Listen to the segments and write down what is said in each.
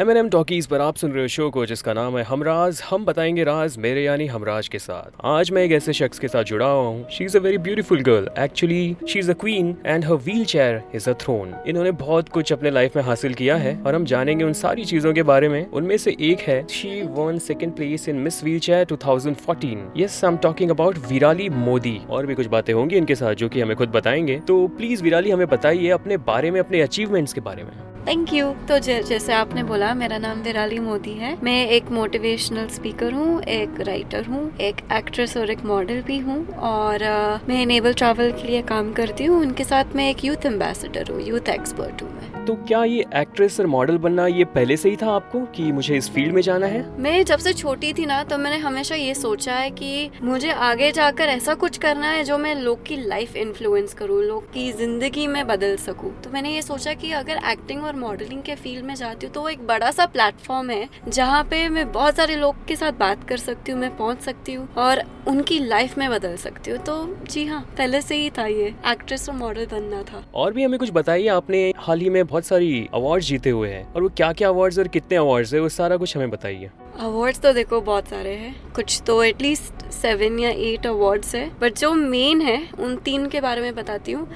M N M talkies पर आप सुन रहे हो शो को, जिसका नाम है हमराज। हम बताएँगे राज मेरे यानी हमराज के साथ। आज मैं एक ऐसे शख्स के साथ जुड़ा हुआ हूँ। She is a very beautiful girl actually she is a queen and her wheelchair is a throne इन्होंने बहुत कुछ अपने लाइफ में हासिल किया है और हम जानेंगे उन सारी चीज़ों के बारे में। उनमें से एक है she won second place in Miss Wheelchair two thousand fourteen yes I am talking about Virali Modi और भी कुछ बातें होंगी इनके साथ जो की हमें खुद बताएँगे। तो प्लीज़ विराली हमें बताइए अपने बारे में, अपने अचीवमेंट्स के बारे में। थैंक यू तो जैसे आपने बोला मेरा नाम विराली मोदी है। मैं एक मोटिवेशनल स्पीकर हूँ, एक राइटर हूँ, एक एक्ट्रेस और एक मॉडल भी हूँ और मैं नेवल ट्रैवल के लिए काम करती हूँ। उनके साथ मैं एक यूथ एम्बेसडर हूँ यूथ एक्सपर्ट हूँ मैं। तो क्या ये एक्ट्रेस और मॉडल बनना ये पहले से ही था आपको कि मुझे इस फ़ील्ड में जाना है? मैं जब से छोटी थी ना तो मैंने हमेशा ये सोचा है कि मुझे आगे जाकर ऐसा कुछ करना है जो मैं लोग की लाइफ इन्फ्लुएंस करूँ लोग की ज़िंदगी में बदल सकूँ। तो मैंने ये सोचा कि अगर एक्टिंग और मॉडलिंग के फ़ील्ड में जाती हूँ तो वो एक बड़ा सा प्लेटफॉर्म है जहाँ पे मैं बहुत सारे लोग के साथ बात कर सकती हूँ मैं पहुँच सकती हूँ और उनकी लाइफ में बदल सकती हूँ। तो जी हाँ पहले से ही था ये एक्ट्रेस और मॉडल बनना था। और भी हमें कुछ बताइए आपने हाल ही में बहुत सारी अवार्ड्स जीते हुए हैं। और वो क्या क्या अवार्ड्स और कितने अवार्ड्स है, वो सारा कुछ हमें बताइए। अवार्ड्स तो देखो बहुत सारे हैं। कुछ तो एटलीस्ट सेवन या एट अवार्ड्स है। बट जो मेन है, उन तीन के बारे में बताती हूँ।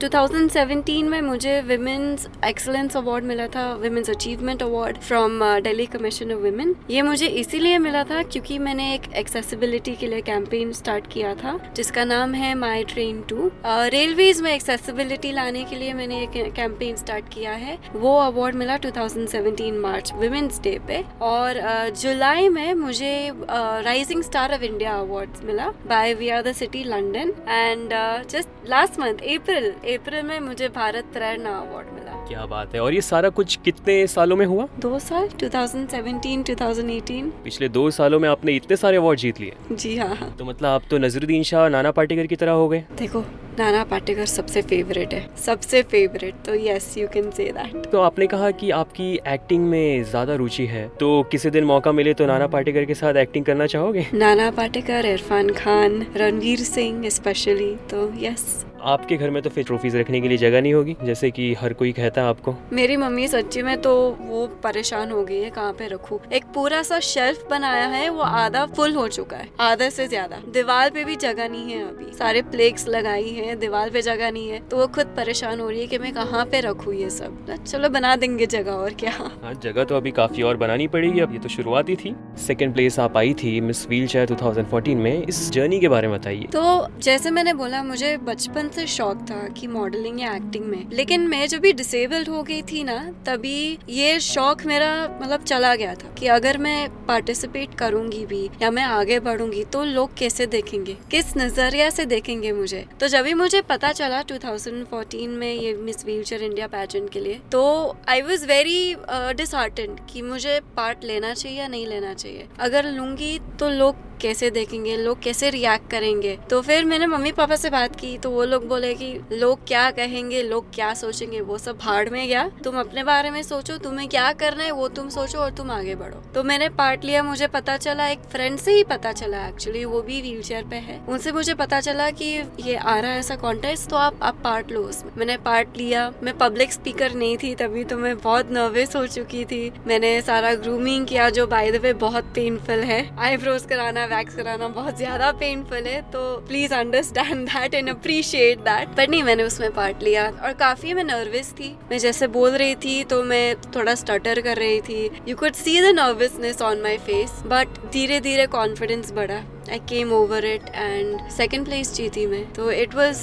टू थाउज़ेंड सेवेंटीन में मुझे विमेंस एक्सलेंस अवार्ड मिला था women's achievement award from Delhi commission of women ये मुझे इसीलिए मिला था क्योंकि मैंने एक एक्सेसिबिलिटी के लिए कैंपेन स्टार्ट किया था, जिसका नाम है माई ट्रेन टू रेलवेज में एक्सेसिबिलिटी लाने के लिए मैंने एक कैंपेन स्टार्ट किया है। वो अवार्ड मिला 2017 मार्च वुमेन्स डे पे। और जुलाई में मुझे rising star of India award मिला by we are the city London and just last month April April में मुझे भारत प्रेरणा अवार्ड मिला। क्या बात है। और ये सारा कुछ कितने सालों में हुआ? दो साल 2017 2018 पिछले दो सालों में आपने इतने सारे अवार्ड जीत लिए। जी हाँ। तो मतलब आप तो नजरुद्दीन शाह नाना पाटेकर की तरह हो गए। देखो नाना पाटेकर सबसे फेवरेट है। सबसे फेवरेट तो yes you can say that तो आपने कहा कि आपकी एक्टिंग में ज़्यादा रुचि है। तो किसी दिन मौका मिले तो नाना पाटेकर के साथ एक्टिंग करना चाहोगे? नाना पाटेकर इरफान खान रणवीर सिंह स्पेशली तो यस आपके घर में तो फिर ट्रॉफीज रखने के लिए जगह नहीं होगी जैसे कि हर कोई कहता है आपको? मेरी मम्मी सच्ची में तो वो परेशान हो गई है कहाँ पे रखूँ? एक पूरा सा शेल्फ बनाया है वो आधा फुल हो चुका है आधा से ज़्यादा। दीवार पे भी जगह नहीं है अभी। सारे प्लेक्स लगाई है दीवार पे जगह नहीं है तो वो खुद परेशान हो रही है की मैं कहाँ पे रखू ये सब। चलो बना देंगे जगह और क्या। हाँ जगह तो अभी काफ़ी और बनानी पड़ेगी अब ये तो शुरुआत ही थी। सेकेंड प्लेस आप आई थी मिस व्हील चेयर टू में। इस जर्नी के बारे में बताइए। तो जैसे मैंने बोला मुझे बचपन से शौक था कि मॉडलिंग या एक्टिंग में। लेकिन मैं जब भी डिसेबल्ड हो गई थी ना, तभी ये शौक मेरा मतलब चला गया था कि अगर मैं पार्टिसिपेट करूँगी भी या मैं आगे बढ़ूँगी तो लोग कैसे देखेंगे? किस नज़रिया से देखेंगे मुझे? तो जब भी मुझे पता चला 2014 में ये मिस व्हीलचेयर इंडिया पैजेंट के लिए तो आई वॉज़ वेरी डिसहार्टेंड कि मुझे पार्ट लेना चाहिए या नहीं लेना चाहिए। अगर लूँगी तो लोग कैसे देखेंगे, लोग कैसे रिएक्ट करेंगे? तो फिर मैंने मम्मी पापा से बात की तो वो लोग बोले कि लोग क्या कहेंगे, लोग क्या सोचेंगे? वो सब भाड़ में गया। तुम अपने बारे में सोचो, तुम्हें क्या करना है, वो तुम सोचो और तुम आगे बढ़ो। तो मैंने पार्ट लिया, मुझे पता चला, एक फ्रेंड से ही पता चला एक्चुअली वो भी व्हील चेयर पे है। उनसे मुझे पता चला कि ये आ रहा है ऐसा कॉन्टेस्ट तो आप आप पार्ट लो उसमें। मैंने पार्ट लिया, मैं पब्लिक स्पीकर नहीं थी तभी तो मैं बहुत नर्वस हो चुकी थी। मैंने सारा ग्रूमिंग किया, जो बाय द वे बहुत पेनफुल है आईब्रोज कराना वैक्स कराना बहुत ज़्यादा पेनफुल है तो please understand that and appreciate that but नहीं, मैंने उसमें पार्ट लिया और काफ़ी मैं नर्वस थी। मैं जैसे बोल रही थी तो मैं थोड़ा स्टटर कर रही थी। You could see the nervousness on my face but धीरे धीरे कॉन्फिडेंस बढ़ा। I came over it and second place जीती मैं। तो इट वॉज़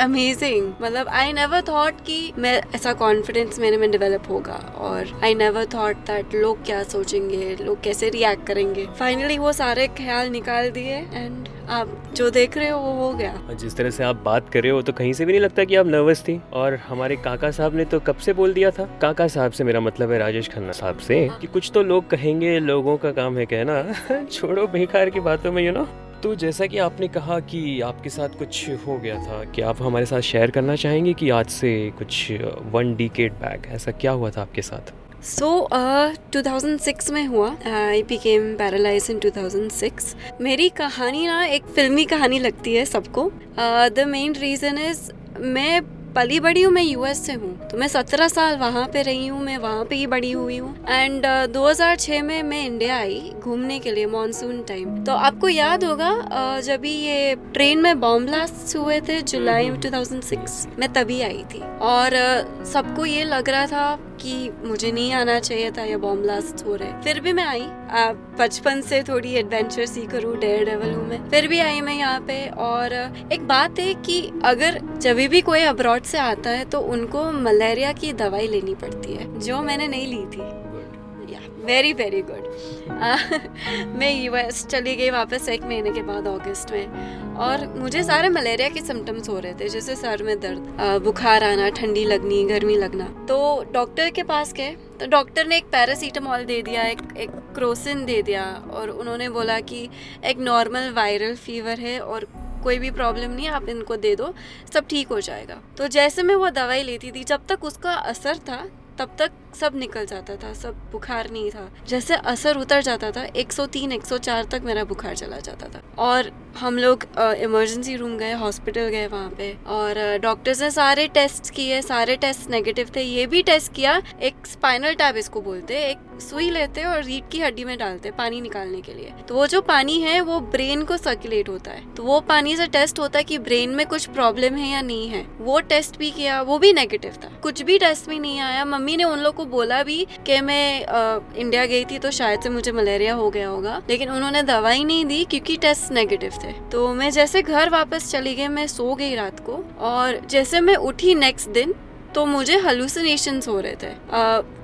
अमेजिंग मतलब आई नेवर थॉट कि मैं, ऐसा कॉन्फिडेंस मेरे में डेवलप होगा और आई नेवर थॉट दैट लोग क्या सोचेंगे, लोग कैसे रिएक्ट करेंगे। फाइनली वो सारे ख्याल निकाल दिए एंड आप जो देख रहे हो वो हो गया। जिस तरह से आप बात कर रहे हो तो कहीं से भी नहीं लगता कि आप नर्वस थी। और हमारे काका साहब ने तो कब से बोल दिया था? काका साहब से मेरा मतलब है राजेश खन्ना साहब से कि कुछ तो लोग कहेंगे लोगों का काम है कहना। छोड़ो बेकार की बातों में यू नो तो जैसा कि आपने कहा कि आपके साथ कुछ हो गया था कि आप हमारे साथ शेयर करना चाहेंगे कि आज से कुछ वन डी बैक ऐसा क्या हुआ था आपके साथ? सो so, uh, 2006 में हुआ आई बिकेम पैरालाइज इन 2006 मेरी कहानी ना एक फिल्मी कहानी लगती है सबको। द मेन रीज़न इज़ मैं पली बड़ी हूँ मैं यूएस से हूँ तो मैं सत्रह साल वहाँ पे रही हूँ मैं वहाँ पे ही बड़ी हुई हूँ। एंड uh, 2006 में मैं इंडिया आई घूमने के लिए मानसून टाइम तो आपको याद होगा uh, जब भी ये ट्रेन में बॉम्ब ब्लास्ट हुए थे जुलाई 2006 मैं तभी आई थी। और uh, सबको ये लग रहा था कि मुझे नहीं आना चाहिए था ये बॉम्ब ब्लास्ट हो रहे। फिर भी मैं आई। बचपन से थोड़ी एडवेंचर सी करूँ डेयर डेवल हूँ मैं। फिर भी आई मैं यहाँ पे। और एक बात है कि अगर जब भी कोई अब्रॉड से आता है तो उनको मलेरिया की दवाई लेनी पड़ती है जो मैंने नहीं ली थी। वेरी वेरी गुड मैं यूएस चली गई वापस एक महीने के बाद अगस्त में और मुझे सारे मलेरिया के सिम्टम्स हो रहे थे जैसे सर में दर्द बुखार आना ठंडी लगनी गर्मी लगना। तो डॉक्टर के पास गए तो डॉक्टर ने एक पैरासीटामॉल दे दिया एक एक क्रोसिन दे दिया और उन्होंने बोला कि एक नॉर्मल वायरल फीवर है और कोई भी प्रॉब्लम नहीं आप इनको दे दो, सब ठीक हो जाएगा। तो जैसे मैं वो दवाई लेती थी, जब तक उसका असर था, तब तक सब निकल जाता था, सब बुखार नहीं था। जैसे असर उतर जाता था 103 104 तक मेरा बुखार चला जाता था। और हम लोग इमरजेंसी रूम गए हॉस्पिटल गए वहाँ पे, और डॉक्टर्स ने सारे टेस्ट किए, सारे टेस्ट नेगेटिव थे। ये भी टेस्ट किया, एक स्पाइनल टैब इसको बोलते एक सुई लेते हैं और रीढ़ की हड्डी में डालते हैं पानी निकालने के लिए। तो वो जो पानी है वो ब्रेन को सर्कुलेट होता है। तो वो पानी से टेस्ट होता है कि ब्रेन में कुछ प्रॉब्लम है या नहीं है। वो टेस्ट भी किया वो भी नेगेटिव था। कुछ भी टेस्ट भी नहीं आया। मम्मी ने उन लोग को बोला भी कि मैं आ, इंडिया गई थी तो शायद से मुझे मलेरिया हो गया होगा। लेकिन उन्होंने दवाई नहीं दी क्योंकि टेस्ट नेगेटिव थे। तो मैं जैसे घर वापस चली गई मैं सो गई रात को। और जैसे मैं उठी नेक्स्ट दिन तो मुझे हलूसिनेशन हो रहे थे।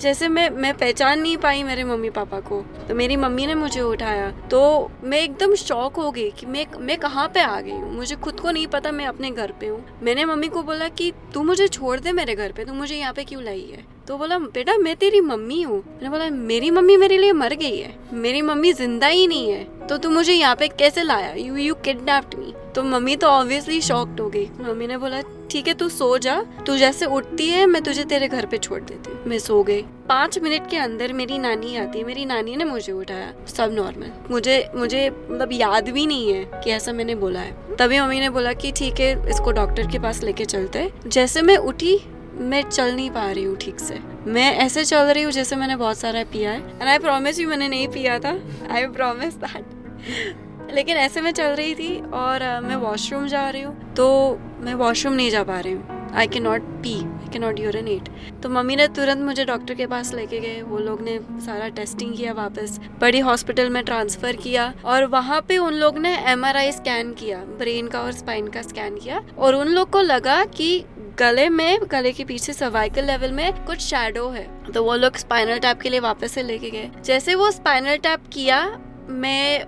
जैसे मैं मैं पहचान नहीं पाई मेरे मम्मी पापा को। तो मेरी मम्मी ने मुझे उठाया। तो मैं एकदम शॉक हो गई कि मैं मैं कहाँ पे आ गई हूँ? मुझे खुद को नहीं पता मैं अपने घर पे हूँ। मैंने मम्मी को बोला कि, तू मुझे छोड़ दे मेरे घर पे, तू मुझे यहाँ पे क्यों लाई है? तो बोला, बेटा, मैं तेरी मम्मी हूँ। मैंने बोला, मेरी मम्मी मेरे लिए मर गई है। मेरी मम्मी ज़िंदा ही नहीं है। तो तू मुझे यहाँ पे कैसे लाया? यू यू किडनैप्ड मी तो मम्मी तो ऑब्वियसली शॉक्ड हो गई। मम्मी ने बोला, ठीक है, तू सो जा। तू जैसे उठती है, मैं तुझे तेरे घर पे छोड़ देती मैं सो गई। पाँच मिनट के अंदर मेरी नानी आती है। मेरी नानी ने मुझे उठाया। सब नॉर्मल मुझे मुझे मतलब याद भी नहीं है कि ऐसा मैंने बोला है। तभी मम्मी ने बोला कि, ठीक है, इसको डॉक्टर के पास लेके चलते जैसे मैं उठी, मैं चल नहीं पा रही हूँ ठीक से। मैं ऐसे चल रही हूँ जैसे मैंने बहुत सारा पिया है। एंड आई प्रॉमिस यू मैंने नहीं पिया था। आई प्रोमिस दैट लेकिन ऐसे में चल रही थी और मैं वॉशरूम जा रही हूँ तो मैं वॉशरूम नहीं जा पा रही हूँ। आई के नॉट पी आई के नॉट यूरिनेट तो मम्मी ने तुरंत मुझे डॉक्टर के पास लेके गए, वो लोग ने सारा टेस्टिंग किया वापस, बड़ी हॉस्पिटल में ट्रांसफ़र किया और वहाँ पे उन लोग ने एमआरआई स्कैन किया ब्रेन का और स्पाइन का स्कैन किया और उन लोग को लगा कि गले में, गले के पीछे सर्वाइकल लेवल में कुछ शेडो है। तो वो लोग स्पाइनल टैप के लिए वापस से लेके गए। जैसे वो स्पाइनल टैप किया, मैं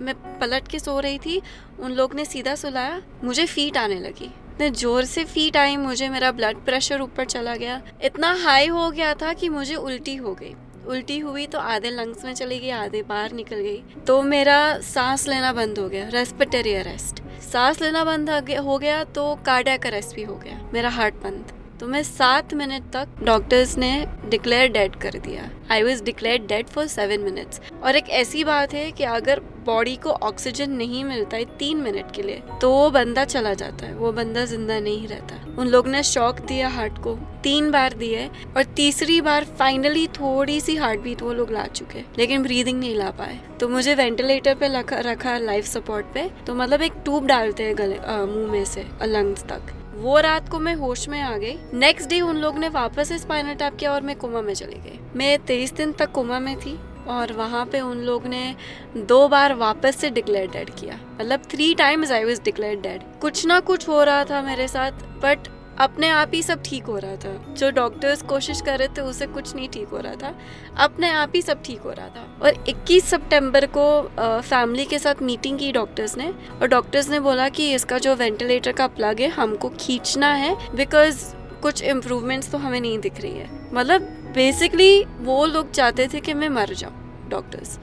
मैं पलट के सो रही थी, उन लोग ने सीधा सुलाया, मुझे फीट आने लगी। इतने ज़ोर से फीट आई, मुझे मेरा ब्लड प्रेशर ऊपर चला गया। इतना हाई हो गया था कि मुझे उल्टी हो गई। उल्टी हुई तो आधे लंग्स में चली गई, आधे बाहर निकल गई। तो मेरा सांस लेना बंद हो गया रेस्पिटरी अरेस्ट सांस लेना बंद हो गया तो कार्डियक अरेस्ट भी हो गया। मेरा हार्ट बंद। तो मैं सात मिनट तक डॉक्टर्स ने डिक्लेयर डेड कर दिया। I was declare dead for seven minutes और एक ऐसी बात है कि अगर बॉडी को ऑक्सीजन नहीं मिलता है तीन मिनट के लिए तो वो बंदा चला जाता है। वो बंदा ज़िंदा नहीं रहता। उन लोग ने शॉक दिया हार्ट को। तीन बार दिए और तीसरी बार फाइनली थोड़ी सी हार्ट बीट वो लोग ला चुके। लेकिन ब्रीदिंग नहीं ला पाए। तो मुझे वेंटिलेटर पे रखा लाइफ सपोर्ट पे। तो मतलब एक ट्यूब डालते हैं गले मुँह में से लंग्स तक। वो रात को मैं होश में आ गई। नेक्स्ट डे उन लोग ने वापस स्पाइनल टैप किया और मैं कोमा में चली गई। मैं तेईस दिन तक कुमा में थी और वहाँ पे उन लोग ने दो बार वापस से डिक्लेयर डेड किया। मतलब three times I was declare dead कुछ ना कुछ हो रहा था मेरे साथ बट अपने आप ही सब ठीक हो रहा था। जो डॉक्टर्स कोशिश कर रहे थे, उसे कुछ नहीं ठीक हो रहा था। अपने आप ही सब ठीक हो रहा था। और 21 सितंबर को फैमिली के साथ मीटिंग की डॉक्टर्स ने। और डॉक्टर्स ने बोला कि इसका जो वेंटिलेटर का प्लग है, हमको खींचना है बिकॉज़ कुछ इम्प्रूवमेंट्स तो हमें नहीं दिख रही है। मतलब बेसिकली वो लोग चाहते थे कि मैं मर जाऊँ डॉक्टर्स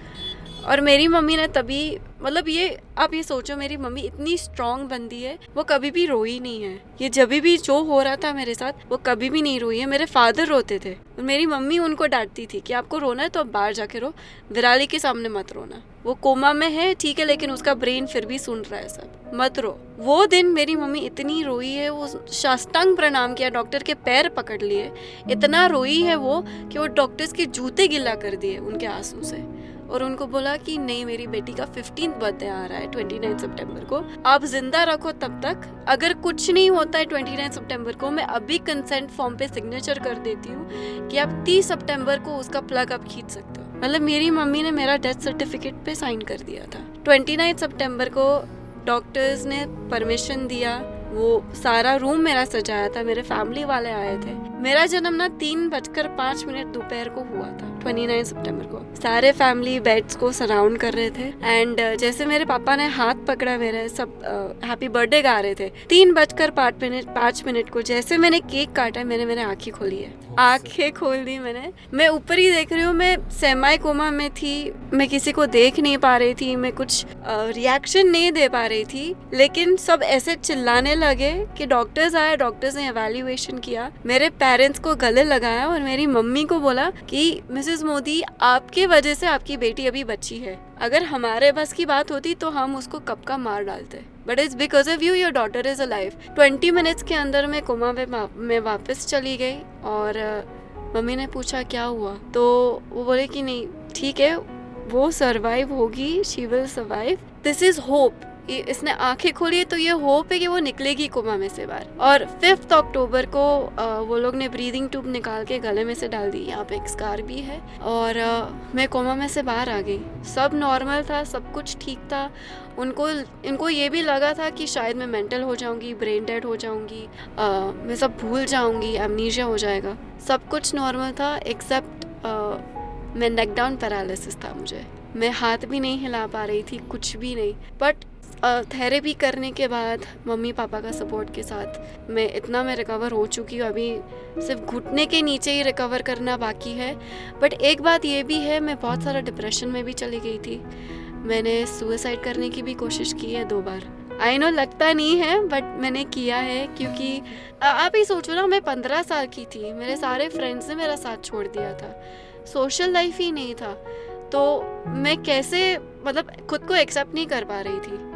और मेरी मम्मी ने तभी मतलब ये, आप ये सोचो, मेरी मम्मी इतनी स्ट्रांग बंदी है, वो कभी भी रोई नहीं है। ये जब भी जो हो रहा था मेरे साथ, वो कभी भी नहीं रोई है। मेरे फादर रोते थे। और मेरी मम्मी उनको डांटती थी कि आपको रोना है तो आप बाहर जाके रो, विराली के सामने मत रोना। वो कोमा में है, ठीक है, लेकिन उसका ब्रेन फिर भी सुन रहा है सब। मत रो। वो दिन मेरी मम्मी इतनी रोई है, वो शास्तांग प्रणाम किया डॉक्टर के पैर पकड़ लिए। इतना रोई है वो कि वो डॉक्टर्स के जूते गिला कर दिए उनके आँसू से। और उनको बोला कि नहीं, मेरी बेटी का फिफ्टीन बर्थडे आ रहा है ट्वेंटी नाइन सितंबर को। आप ज़िंदा रखो तब तक। अगर कुछ नहीं होता है ट्वेंटी नाइन सितंबर को, मैं अभी कंसेंट फॉर्म पे सिग्नेचर कर देती हूँ कि आप तीस सितंबर को उसका प्लग आप खींच सकते हो। मतलब मेरी मम्मी ने मेरा डेथ सर्टिफिकेट पे साइन कर दिया था। ट्वेंटी नाइन सितंबर को डॉक्टर्स ने परमिशन दिया। वो सारा रूम मेरा सजाया था, मेरे फैमिली वाले आए थे। मेरा जन्म ना तीन बजकर पाँच मिनट दोपहर को हुआ था। ट्वेंटी नाइन सितंबर को। सारे फैमिली बेड्स को सराउंड कर रहे थे। एंड uh, जैसे मेरे पापा ने हाथ पकड़ा मेरे सब हैप्पी uh, बर्थडे गा रहे थे। तीन बजकर पाँच मिनट पाँच मिनट को जैसे मैंने केक काटा मैंने मैंने आँखें खोली है। आँखें खोल दी मैंने। मैं ऊपर ही देख रही हूँ मैं सेमाई कोमा में थी। मैं किसी को देख नहीं पा रही थी मैं कुछ रिएक्शन uh, नहीं दे पा रही थी। लेकिन सब ऐसे चिल्लाने लगे कि डॉक्टर्स आए डॉक्टर्स ने एवेल्युएशन किया। मेरे पेरेंट्स को गले लगाया और मेरी मम्मी को बोला कि मिसेस मोदी आपके वजह से आपकी बेटी अभी बच्ची है। अगर हमारे बस की बात होती तो हम उसको कब का मार डालते। But is because of you your daughter is a life twenty minutes के अंदर मैं कोमा में मैं वापस चली गई और मम्मी ने पूछा, क्या हुआ? तो वो बोले कि नहीं, ठीक है, वो सरवाइव होगी she will survive this is hope इसने आँखें खोली तो ये होप है कि वो निकलेगी कोमा में से बाहर। और फिफ्थ अक्टूबर को वो लोग ने ब्रीदिंग ट्यूब निकाल के गले में से डाल दी। यहाँ पे एक स्कार भी है। और मैं कोमा में से बाहर आ गई। सब नॉर्मल था, सब कुछ ठीक था। उनको, इनको ये भी लगा था कि शायद मैं मेंटल हो जाऊँगी ब्रेन डेड हो जाऊँगी मैं सब भूल जाऊँगी एमनीजिया हो जाएगा। सब कुछ नॉर्मल था एक्सेप्ट मैं नेक डाउन पैरालिसिस था मुझे। मैं हाथ भी नहीं हिला पा रही थी, कुछ भी नहीं। बट थेरेपी करने के बाद मम्मी पापा का सपोर्ट के साथ मैं इतना मैं रिकवर हो चुकी हूँ। अभी सिर्फ़ घुटने के नीचे ही रिकवर करना बाकी है। बट एक बात ये भी है, मैं बहुत सारा डिप्रेशन में भी चली गई थी। मैंने सुसाइड करने की भी कोशिश की है दो बार। आई नो लगता नहीं है बट मैंने किया है क्योंकि आप ही सोचो ना, मैं पंद्रह साल की थी। मेरे सारे फ्रेंड्स ने मेरा साथ छोड़ दिया था। सोशल लाइफ ही नहीं था। तो मैं कैसे मतलब खुद को एक्सेप्ट नहीं कर पा रही थी।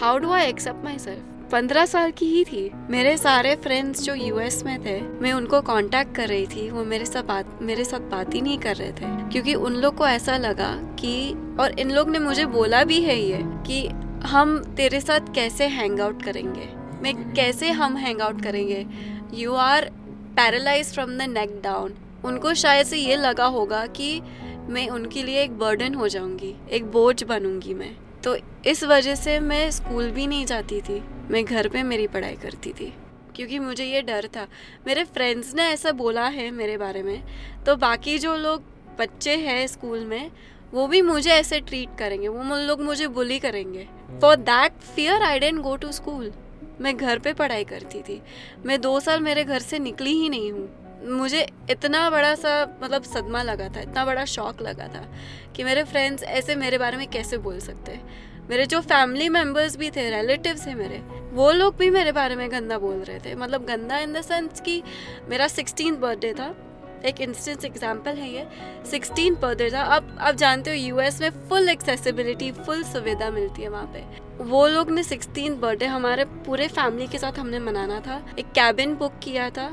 How do I accept myself पंद्रह साल की ही थी। मेरे सारे फ्रेंड्स जो यूएस में थे, मैं उनको कांटेक्ट कर रही थी, वो मेरे साथ बात, मेरे साथ बात ही नहीं कर रहे थे। क्योंकि उन लोग को ऐसा लगा कि, और इन लोग ने मुझे बोला भी है ये, कि हम तेरे साथ कैसे हैंग आउट करेंगे? मैं कैसे हम हैंग आउट करेंगे? You are paralyse from the neck down उनको शायद से ये लगा होगा कि मैं उनके लिए एक बर्डन हो जाऊँगी, एक बोझ बनूँगी मैं। तो इस वजह से मैं स्कूल भी नहीं जाती थी। मैं घर पे मेरी पढ़ाई करती थी। क्योंकि मुझे ये डर था। मेरे फ्रेंड्स ने ऐसा बोला है मेरे बारे में। तो बाकी जो लोग बच्चे हैं स्कूल में, वो भी मुझे ऐसे ट्रीट करेंगे। वो लोग मुझे बुली करेंगे। For that fear I didn't go to school मैं घर पे पढ़ाई करती थी। मैं दो साल मेरे घर से निकली ही नहीं हूँ। मुझे इतना बड़ा सा मतलब सदमा लगा था, इतना बड़ा शौक लगा था कि मेरे फ्रेंड्स ऐसे मेरे बारे में कैसे बोल सकते मेरे जो फैमिली मेंबर्स भी थे रिलेटिव्स हैं मेरे, वो लोग भी मेरे बारे में गंदा बोल रहे थे। मतलब गंदा इन द सेंस कि मेरा सिक्सटीन बर्थडे था। एक इंस्टेंस एग्ज़ाम्पल है ये। सिक्सटीन बर्थडे था। अब आप जानते हो यूएस में फुल एक्सेसिबिलिटी फुल सुविधा मिलती है वहाँ पे। वो लोग ने सिक्सटीन बर्थडे हमारे पूरे फैमिली के साथ हमने मनाना था। एक कैबिन बुक किया था।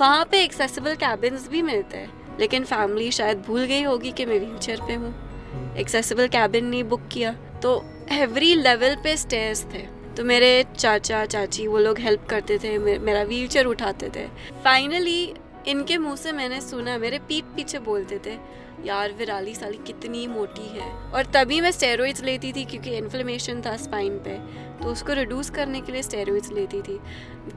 वहाँ पे एक्सेसिबल कैबिन्स भी मिलते हैं। लेकिन फैमिली शायद भूल गई होगी कि मैं व्हील चेयर पे हूँ। एक्सेसिबल कैबिन नहीं बुक किया। तो एवरी लेवल पे स्टेयर्स थे। तो मेरे चाचा, चाची वो लोग हेल्प करते थे मेरा व्हील चेयर उठाते थे। फाइनली इनके मुँह से मैंने सुना, मेरे पीठ पीछे बोलते थे यार, विराली साली कितनी मोटी है। और तभी मैं स्टेरॉइड्स लेती थी क्योंकि इन्फ्लेमेशन था स्पाइन पे। तो उसको रिड्यूस करने के लिए स्टेरॉइड्स लेती थी।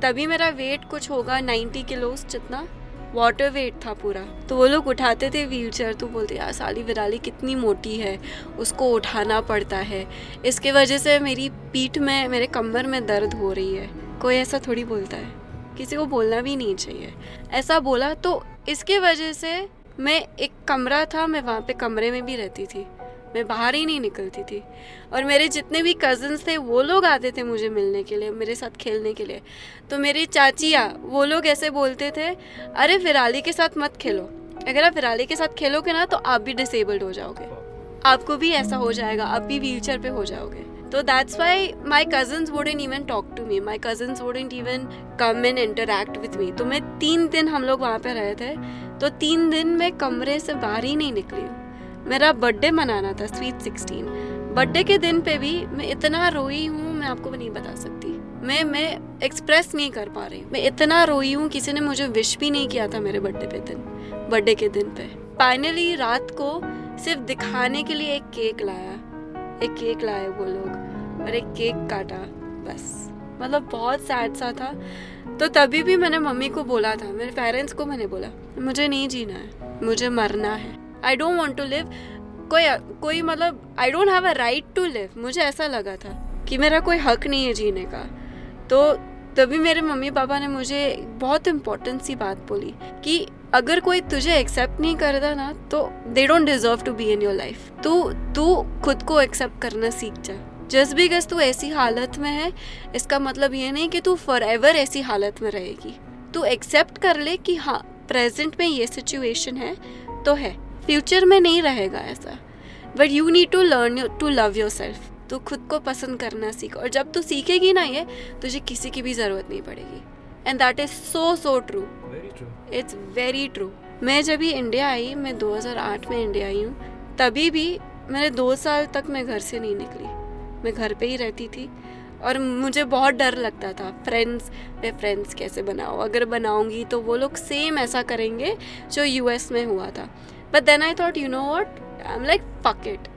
तभी मेरा वेट कुछ होगा नाइन्टी किलोज जितना। वाटर वेट था पूरा। तो वो लोग उठाते थे व्हील चेयर तो बोलते, यार साली विराली कितनी मोटी है। उसको उठाना पड़ता है। इसके वजह से मेरी पीठ में, मेरे कमर में दर्द हो रही है। कोई ऐसा थोड़ी बोलता है। किसी को बोलना भी नहीं चाहिए। ऐसा बोला तो इसके वजह से मैं एक कमरा था, मैं वहाँ पे कमरे में भी रहती थी। मैं बाहर ही नहीं निकलती थी। और मेरे जितने भी कज़न्स थे, वो लोग आते थे मुझे मिलने के लिए, मेरे साथ खेलने के लिए। तो मेरी चाचिया, वो लोग ऐसे बोलते थे, अरे, फिराली के साथ मत खेलो। अगर आप फिराली के साथ खेलोगे ना तो आप भी डिसेबल्ड हो जाओगे। आपको भी ऐसा हो जाएगा, आप भी व्हील पे हो जाओगे। तो that's why my cousins wouldn't even talk to me my cousins wouldn't even come and interact with me तो मैं तीन दिन हम लोग वहाँ पे रहे थे तो तीन दिन मैं कमरे से बाहर ही नहीं निकली मेरा बर्थडे मनाना था स्वीट सिक्सटीन बर्थडे के दिन पे भी मैं इतना रोई हूँ, मैं आपको भी नहीं बता सकती। मैं मैं एक्सप्रेस नहीं कर पा रही। मैं इतना रोई हूँ, किसी ने मुझे विश भी नहीं किया था मेरे बर्थडे पे दिन बर्थडे के दिन पे। फाइनली रात को सिर्फ़ दिखाने के लिए एक केक लाया। एक केक लाए वो लोग और एक केक काटा, बस। मतलब बहुत सैड सा था। तो तभी भी मैंने मम्मी को बोला था, मेरे पेरेंट्स को मैंने बोला, मुझे नहीं जीना है, मुझे मरना है। I don't want to live कोई कोई मतलब I don't have a right to live मुझे ऐसा लगा था कि मेरा कोई हक नहीं है जीने का। तो तभी मेरे मम्मी पापा ने मुझे बहुत इम्पोर्टेंट सी बात बोली कि अगर कोई तुझे एक्सेप्ट नहीं करता ना तो they don't deserve to be in your life तू तू खुद को एक्सेप्ट करना सीख जा। जस्ट बिकॉज़ तू ऐसी हालत में है, इसका मतलब ये नहीं कि तू फॉर एवर ऐसी हालत में रहेगी। तू एक्सेप्ट कर ले कि हाँ प्रेजेंट में ये सिचुएशन है तो है। फ्यूचर में नहीं रहेगा ऐसा। But you need to learn to love yourself तू खुद को पसंद करना सीख। और जब तू सीखेगी ना ये, तुझे किसी की भी ज़रूरत नहीं पड़ेगी। And that is so so true it's very true मैं जब भी इंडिया आई, मैं 2008 में इंडिया आई हूँ, तभी भी मैंने दो साल तक मैं घर से नहीं निकली। मैं घर पे ही रहती थी और मुझे बहुत डर लगता था। फ्रेंड्स मैं फ्रेंड्स कैसे बनाऊँ? अगर बनाऊँगी तो वो लोग सेम ऐसा करेंगे जो यूएस में हुआ था। But then I thought you know what I am like fuck it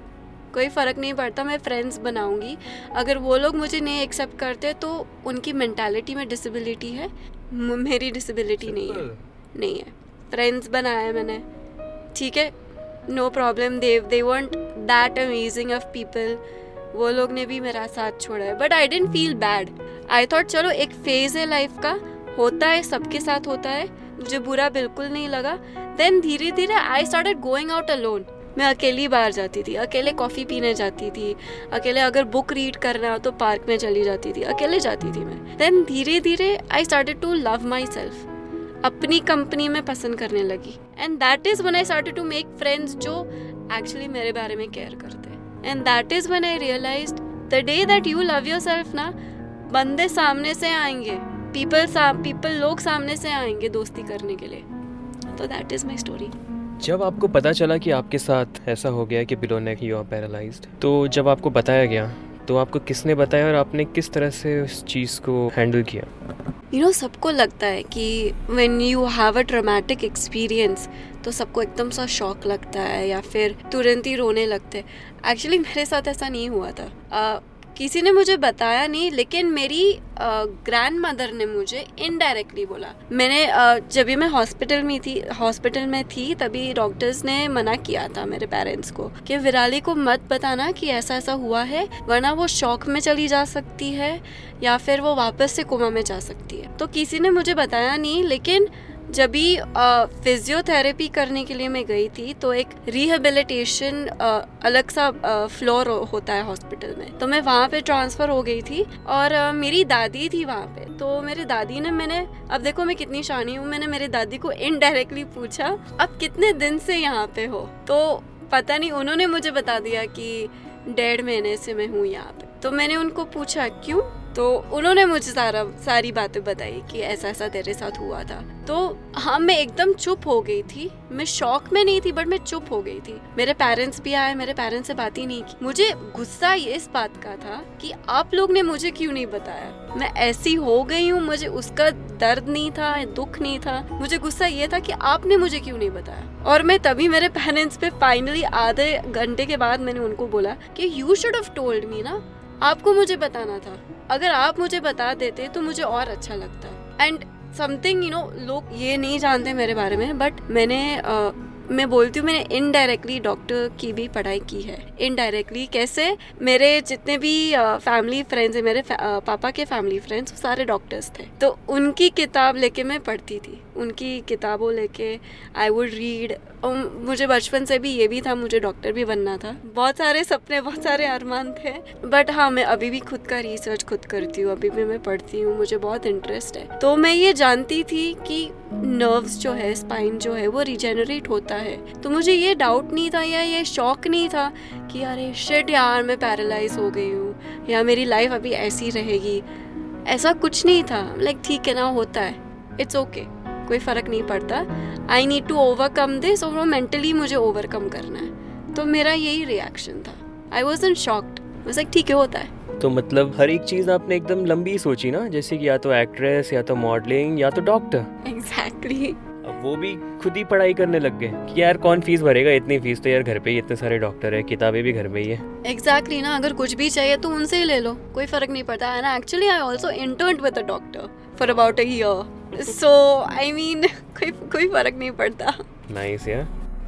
कोई फ़र्क नहीं पड़ता, मैं फ्रेंड्स बनाऊँगी। अगर वो लोग मुझे नहीं एक्सेप्ट करते तो उनकी मैंटालिटी में डिसेबिलिटी है। मेरी डिसेबिलिटी नहीं है। नहीं है। फ्रेंड्स बनाया मैंने। ठीक है? No problem they've they want that amazing of people वो लोग ने भी मेरा साथ छोड़ा है। But I didn't feel bad I thought चलो एक फ़ेज़ है लाइफ का। होता है सबके साथ होता है। मुझे बुरा बिल्कुल नहीं लगा. देन धीरे धीरे I started going out alone मैं अकेली बाहर जाती थी, अकेले कॉफ़ी पीने जाती थी, अकेले अगर बुक रीड करना हो तो पार्क में चली जाती थी, अकेले जाती थी मैं। देन धीरे धीरे I started to love myself अपनी कंपनी में पसंद करने लगी। And that is when I started to make friends जो एक्चुअली मेरे बारे में केयर करते। And that is when I realise the day that you love yourself ना, बंदे सामने से आएँगे पीपल पीपल लोग सामने से आएँगे दोस्ती करने के लिए। तो दैट इज़ माई स्टोरी जब आपको पता चला कि आपके साथ ऐसा हो गया कि below neck you are paralysed तो जब आपको बताया गया तो आपको किसने बताया और आपने किस तरह से उस चीज़ को हैंडल किया? यू नो सबको लगता है कि when you have a traumatic experience तो सबको एकदम सा शॉक लगता है या फिर तुरंत ही रोने लगते हैं। एक्चुअली मेरे साथ ऐसा नहीं हुआ था। Uh, किसी ने मुझे बताया नहीं, लेकिन मेरी ग्रैंड मदर ने मुझे इनडायरेक्टली बोला। मैंने जब भी मैं हॉस्पिटल में थी हॉस्पिटल में थी, तभी डॉक्टर्स ने मना किया था मेरे पेरेंट्स को कि विराली को मत बताना कि ऐसा ऐसा हुआ है, वरना वो शौक में चली जा सकती है, या फिर वो वापस से कोमा में जा सकती है। तो किसी ने मुझे बताया नहीं, लेकिन जब भी फिजियोथेरेपी करने के लिए मैं गई थी तो एक रिहेबिलिटेशन अलग सा फ्लोर होता है हॉस्पिटल में। तो मैं वहाँ पे ट्रांसफ़र हो गई थी और मेरी दादी थी वहाँ पे। तो मेरे दादी ने मैंने, अब देखो मैं कितनी शानी हूँ, मैंने मेरी दादी को इनडायरेक्टली पूछा, अब कितने दिन से यहाँ पे हो? तो पता नहीं, उन्होंने मुझे बता दिया कि, डेढ़ महीने से मैं हूँ यहाँ पे। तो मैंने उनको पूछा, क्यों? तो उन्होंने मुझे सारा, सारी बातें बताई कि ऐसा ऐसा तेरे साथ हुआ था। तो हाँ मैं एकदम चुप हो गई थी। मैं शौक में नहीं थी, बट मैं चुप हो गई थी। मेरे पेरेंट्स भी आए, मेरे पेरेंट्स से बात ही नहीं की। मुझे गुस्सा इस बात का था कि आप लोग ने मुझे क्यों नहीं बताया? मैं ऐसी हो गई हूँ, मुझे उसका दर्द नहीं था, दुख नहीं था। मुझे गुस्सा ये था कि आपने मुझे क्यों नहीं बताया? और मैं तभी मेरे पेरेंट्स पे फाइनली आधे घंटे के बाद मैंने उनको बोला कि you should have told me ना। आपको मुझे बताना था। अगर आप मुझे बता देते तो मुझे और अच्छा लगता। एंड समथिंग यू नो लोग ये नहीं जानते मेरे बारे में बट मैंने uh, मैं बोलती हूँ मैंने इनडायरेक्टली डॉक्टर की भी पढ़ाई की है। इनडायरेक्टली कैसे? मेरे जितने भी फैमिली फ्रेंड्स हैं मेरे पापा के फैमिली फ्रेंड्स सारे डॉक्टर्स थे। तो उनकी किताब लेके मैं पढ़ती थी। उनकी किताबों लेके आई वुड रीड मुझे बचपन से भी ये भी था, मुझे डॉक्टर भी बनना था। बहुत सारे सपने, बहुत सारे अरमान थे। बट हाँ मैं अभी भी खुद का रिसर्च खुद करती हूँ, अभी भी मैं पढ़ती हूँ, मुझे बहुत इंटरेस्ट है। तो मैं ये जानती थी कि नर्व्स जो है स्पाइन जो है, वो रिजेनरेट होता है। तो मुझे ये डाउट नहीं था या ये शौक नहीं था कि अरे शिट यार, मैं पैरालाइज हो गई हूँ, या मेरी लाइफ अभी ऐसी रहेगी। ऐसा कुछ नहीं था। लाइक ठीक है ना, होता है। It's okay okay. कोई फ़र्क नहीं पड़ता। I need to overcome this और वो मेंटली मुझे ओवरकम करना है। तो मेरा यही रिएक्शन था। आई वॉज़ इन शॉक्ड एक ठीक है होता है। तो मतलब हर एक चीज़ आपने एकदम लंबी सोची ना? जैसे कि या तो एक्ट्रेस या तो मॉडलिंग या तो डॉक्टर एग्जैक्टली अब वो भी खुद ही पढ़ाई करने लग गए कि यार कौन फ़ीस भरेगा? इतनी फ़ीस तो यार घर पे ही इतने सारे डॉक्टर है किताबें भी घर में ही है। एग्जैक्टली exactly ना? अगर कुछ भी चाहिए तो उनसे ही ले लो। कोई फ़र्क नहीं पड़ता। And actually I also intern with a doctor for about a year so I mean कोई कोई फ़र्क नहीं पड़ता। नाइस यार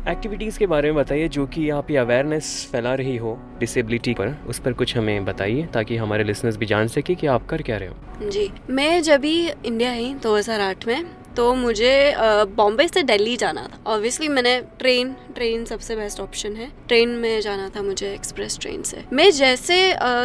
एक्टिविटीज़ के बारे में बताइए जो कि आप ये अवेयरनेस फैला रही हो डिसेबिलिटी पर उस पर कुछ हमें बताइए ताकि हमारे लिसनर्स भी जान सके कि आप कर क्या रहे हो। जी मैं जब भी इंडिया आई 2008 में तो मुझे बॉम्बे से दिल्ली जाना था। ऑब्वियसली मैंने ट्रेन ट्रेन सबसे बेस्ट ऑप्शन है। ट्रेन में जाना था मुझे एक्सप्रेस ट्रेन से। मैं जैसे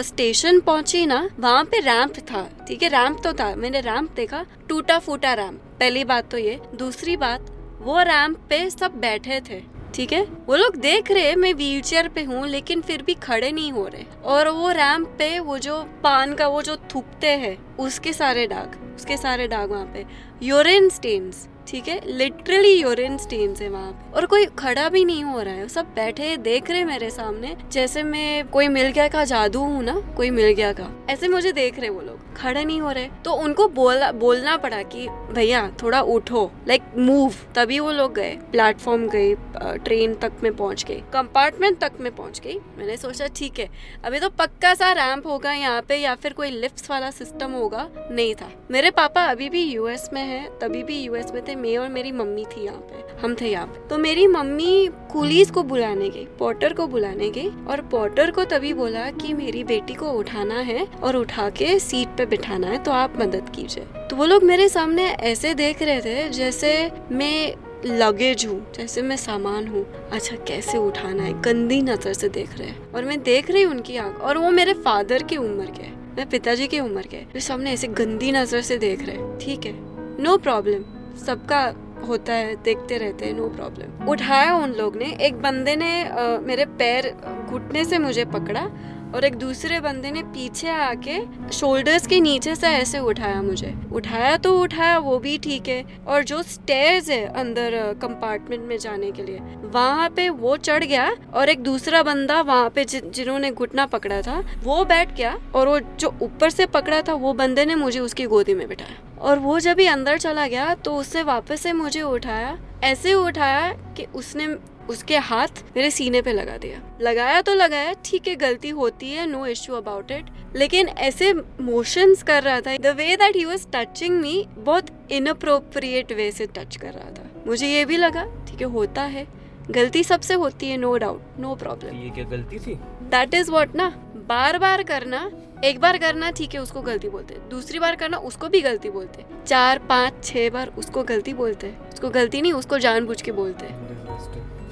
स्टेशन पहुँची ना, वहाँ पे रैंप था। ठीक है रैंप तो था। मैंने रैंप देखा टूटा फूटा रैंप पहली बात तो ये। दूसरी बात, वो रैंप पे सब बैठे थे। ठीक है? वो लोग देख रहे, मैं व्हील चेयर पे हूँ, लेकिन फिर भी खड़े नहीं हो रहे। और वो रैंप पे वो जो पान का वो जो थूकते हैं, उसके सारे दाग उसके सारे दाग वहाँ पे। यूरिन स्टेन्स ठीक है? लिटरली यूरिन स्टेन्स है वहाँ पे। और कोई खड़ा भी नहीं हो रहा है। सब बैठे देख रहे मेरे सामने। जैसे मैं कोई मिल गया का जादू हूँ ना, कोई मिल गया का। ऐसे मुझे देख रहे वो लोग। खड़े नहीं हो रहे। तो उनको बोला, बोलना पड़ा कि, भैया, थोड़ा उठो। लाइक मूव तभी वो लोग गए। प्लेटफॉर्म गए ट्रेन तक में पहुँच गए। कंपार्टमेंट तक में पहुँच गई मैंने सोचा, ठीक है। अभी तो पक्का सा रैंप होगा यहाँ पे या फिर कोई लिफ्ट वाला सिस्टम होगा? नहीं था। मेरे पापा अभी भी यूएस में है, तभी भी यूएस में थे। मैं और मेरी मम्मी थी यहाँ पे। हम थे यहाँ पे। तो मेरी मम्मी कुलीस को बुलाने गई, पॉटर को बुलाने गई और पॉटर को तभी बोला कि मेरी बेटी को उठाना है और उठा के सीट पे बिठाना है तो आप मदद कीजिए। तो वो लोग मेरे सामने ऐसे देख रहे थे जैसे मैं लगेज हूँ, जैसे मैं सामान हूँ। अच्छा कैसे उठाना है? गंदी नज़र से देख रहे हैं। और मैं देख रही हूँ उनकी आँख। और वो मेरे फादर की उम्र के, मैं पिताजी की उम्र के सामने ऐसे गंदी नज़र से देख रहे हैं। ठीक है, नो प्रॉब्लम। सबका होता है देखते रहते हैं नो प्रॉब्लम उठाया उन लोग ने एक बंदे ने आ, मेरे पैर घुटने से मुझे पकड़ा और एक दूसरे बंदे ने पीछे आके शोल्डर्स के नीचे से ऐसे उठाया मुझे। उठाया तो उठाया, वो भी ठीक है। और जो स्टेयर्स है अंदर कंपार्टमेंट में जाने के लिए, वहाँ पे वो चढ़ गया और एक दूसरा बंदा वहाँ पे जिन्होंने घुटना पकड़ा था, वो बैठ गया और वो जो ऊपर से पकड़ा था, वो बंदे ने मुझे उसकी गोदी में बिठाया। और वो जब भी अंदर चला गया तो उसने वापस से मुझे उठाया। ऐसे उठाया कि उसने उसके हाथ मेरे सीने पे लगा दिया। लगाया तो लगाया ठीक है गलती होती है नो इश्यू अबाउट इट लेकिन ऐसे मोशंस कर रहा था the way that he was touching me बहुत इनअप्रोप्रिएट वे से टच कर रहा था। मुझे ये भी लगा ठीक है होता है। गलती सबसे होती है नो डाउट नो प्रॉब्लम ये क्या गलती थी? दैट इज़ वॉट ना बार बार करना एक बार करना ठीक है उसको गलती बोलते दूसरी बार करना उसको भी गलती बोलते चार पाँच छह बार उसको गलती बोलते उसको गलती नहीं उसको जानबूझ के बोलते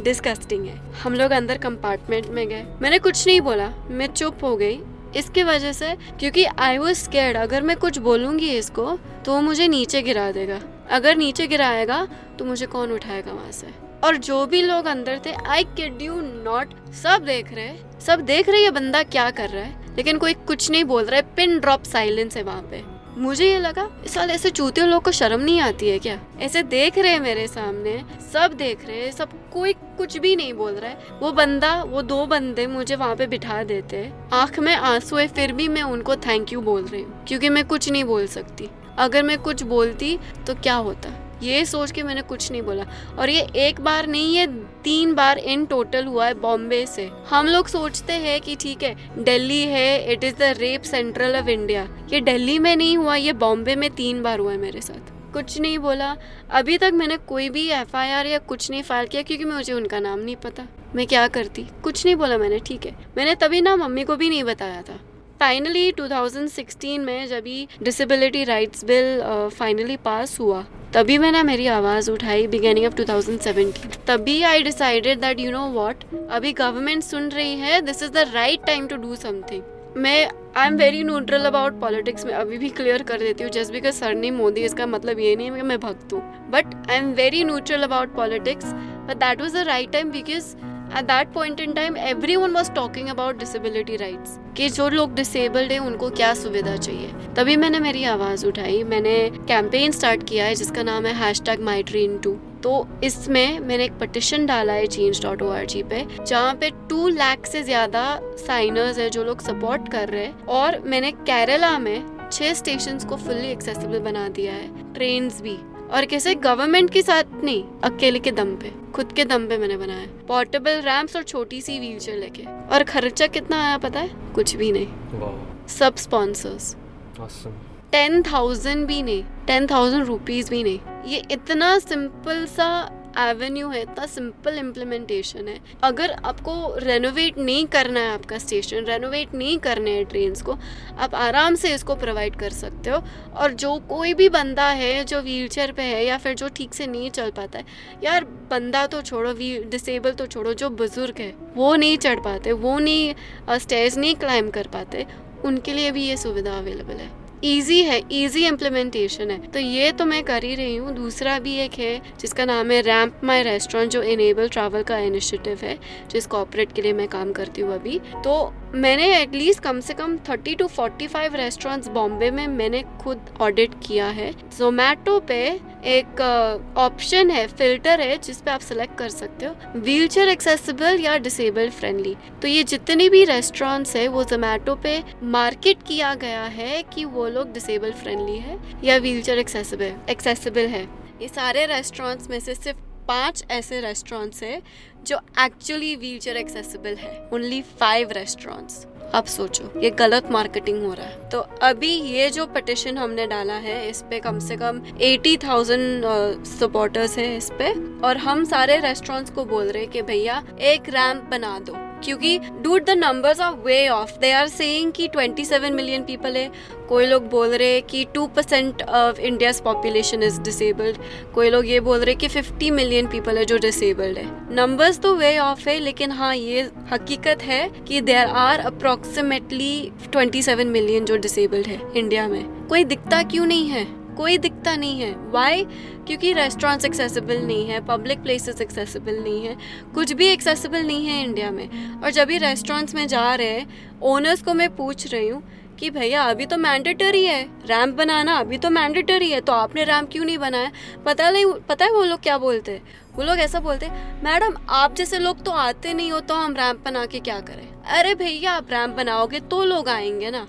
डिस्कस्टिंग है। हम लोग अंदर कंपार्टमेंट में गए। मैंने कुछ नहीं बोला। मैं चुप हो गई। इसके वजह से, क्योंकि आई वॉज़ स्केर्ड अगर मैं कुछ बोलूँगी इसको तो वो मुझे नीचे गिरा देगा। अगर नीचे गिराएगा तो मुझे कौन उठाएगा वहाँ से? और जो भी लोग अंदर थे आई किड यू नॉट सब देख रहे सब देख रहे ये बंदा क्या कर रहा है? लेकिन कोई कुछ नहीं बोल रहा है। पिन ड्रॉप साइलेंस है वहाँ पे। मुझे ये लगा, इस साल ऐसे चूते लोग को शर्म नहीं आती है क्या? ऐसे देख रहे हैं मेरे सामने, सब देख रहे हैं, सब कोई कुछ भी नहीं बोल रहा है। वो बंदा, वो दो बंदे मुझे वहाँ पे बिठा देते आँख में आँसू है, फिर भी मैं उनको थैंक यू बोल रही हूँ, क्योंकि मैं कुछ नहीं बोल सकती। अगर मैं कुछ बोलती तो क्या होता? ये सोच के मैंने कुछ नहीं बोला। और ये एक बार नहीं, ये तीन बार इन टोटल हुआ है बॉम्बे से। हम लोग सोचते हैं कि ठीक है दिल्ली है it is the rape central of India ये दिल्ली में नहीं हुआ, ये बॉम्बे में तीन बार हुआ है मेरे साथ। कुछ नहीं बोला। अभी तक मैंने कोई भी एफआईआर या कुछ नहीं फ़ाइल किया क्योंकि मुझे उनका नाम नहीं पता। मैं क्या करती? कुछ नहीं बोला मैंने, ठीक है। मैंने तभी ना मम्मी को भी नहीं बताया था। फाइनली 2016 में जब ही disability rights bill finally pass हुआ, तभी मैंने मेरी आवाज़ उठाई बिगेनिंग ऑफ़ 2017 तभी I decided that you know what अभी गवर्नमेंट सुन रही है this is the right time to do something मैं I am very neutral about politics में अभी भी क्लियर कर देती हूँ जस्ट बिकॉज़ सर नहीं मोदी, इसका मतलब ये नहीं है कि मैं भक्त हूँ। But I am very neutral about politics but that was the right time because at that point in time everyone was talking about disability rights कि जो लोग डिसेबल्ड हैं, उनको क्या सुविधा चाहिए। तभी मैंने मेरी आवाज़ उठाई। मैंने कैंपेन स्टार्ट किया है, जिसका नाम है hashtag my train too तो इसमें मैंने एक पटिशन डाला है change dot O R G पे, जहाँ पे टू लैख से ज़्यादा साइनर्स है जो लोग सपोर्ट कर रहे हैं। और मैंने केरला में छह स्टेशन को फुल्ली एक्सेसिबल बना दिया है। ट्रेन भी। और कैसे गवर्नमेंट के साथ नहीं अकेले के दम पे खुद के दम पे मैंने बनाया। पोर्टेबल रैम्प्स और छोटी सी व्हील चेयर लेके। और खर्चा कितना आया पता है? कुछ भी नहीं। सब स्पॉन्सर्स टेन थाउज़ेंड भी नहीं टेन थाउज़ेंड रुपीज़ भी नहीं। ये इतना सिंपल सा एवेन्यू है, इतना सिंपल इम्प्लीमेंटेशन है। अगर आपको रेनोवेट नहीं करना है आपका स्टेशन रेनोवेट नहीं करने हैं ट्रेन को, आप आराम से इसको प्रोवाइड कर सकते हो। और जो कोई भी बंदा है, जो व्हील चेयर पर है या फिर जो ठीक से नहीं चल पाता है, यार बंदा तो छोड़ो डिसेबल तो छोड़ो, जो बुज़ुर्ग है, वो नहीं चढ़ पाते, वो नहीं स्टेज नहीं क्लाइम कर पाते, उनके लिए भी ये सुविधा अवेलेबल है। ईजी है ईजी इम्प्लीमेंटेशन है। तो ये तो मैं कर ही रही हूँ। दूसरा भी एक है, जिसका नाम है रैम्प माई रेस्टोरेंट जो इनेबल ट्रैवल का इनिशिएटिव है, जिस कॉपरेट के लिए मैं काम करती हूँ अभी। तो मैंने एटलीस्ट कम से कम thirty to forty five restaurants Bombay में मैंने खुद ऑडिट किया है। जोमेटो पे एक ऑप्शन uh, है फ़िल्टर है जिसपे आप सिलेक्ट कर सकते हो। व्हील चेयर एक्सेसिबल या डिसेबल फ्रेंडली तो ये जितने भी रेस्टोरेंट्स है वो जोमेटो पे मार्केट किया गया है कि वो लोग डिसेबल फ्रेंडली है या व्हील चेयर एक्सेसिबल एक्सेसिबल है। ये सारे रेस्टोरेंट्स में से सिर्फ़ पाँच ऐसे रेस्टोरेंट्स हैं जो एक्चुअली व्हील चेयर एक्सेसिबल है। ओनली फाइव रेस्टोरेंट्स आप सोचो, ये गलत मार्केटिंग हो रहा है। तो अभी ये जो पटिशन हमने डाला है, इस पे कम से कम एटी थाउज़ेंड सपोर्टर्स है इस पे। और हम सारे रेस्टोरेंट्स को बोल रहे हैं कि भैया, एक रैम्प बना दो। क्योंकि due to the numbers are way off they are saying कि 27 मिलियन पीपल है। कोई लोग बोल रहे हैं कि 2 percent of India's population is disabled कोई लोग ये बोल रहे हैं कि 50 मिलियन पीपल है जो डिसेबल्ड है। नंबर्स तो वे ऑफ़ है, लेकिन हाँ ये हकीकत है कि देर आर अप्रोक्सीमेटली 27 मिलियन जो डिसेबल्ड है इंडिया में। कोई दिखता क्यों नहीं है? कोई दिखता नहीं है। वाई क्योंकि रेस्टोरेंट्स एक्सेसिबल नहीं है पब्लिक प्लेसेस एक्सेसिबल नहीं है, कुछ भी एक्सेसिबल नहीं है इंडिया में। और जब भी रेस्टोरेंट्स में जा रहे हैं ओनर्स को मैं पूछ रही हूँ कि भैया, अभी तो मैंडेटरी है रैम्प बनाना अभी तो मैंडेटरी है तो आपने रैम्प क्यों नहीं बनाया? पता नहीं, पता है वो लोग क्या बोलते हैं? वो लोग ऐसा बोलते मैडम, आप जैसे लोग तो आते नहीं हो तो हम रैम्प बना के क्या करें? अरे भैया, आप रैम्प बनाओगे तो लोग आएँगे ना।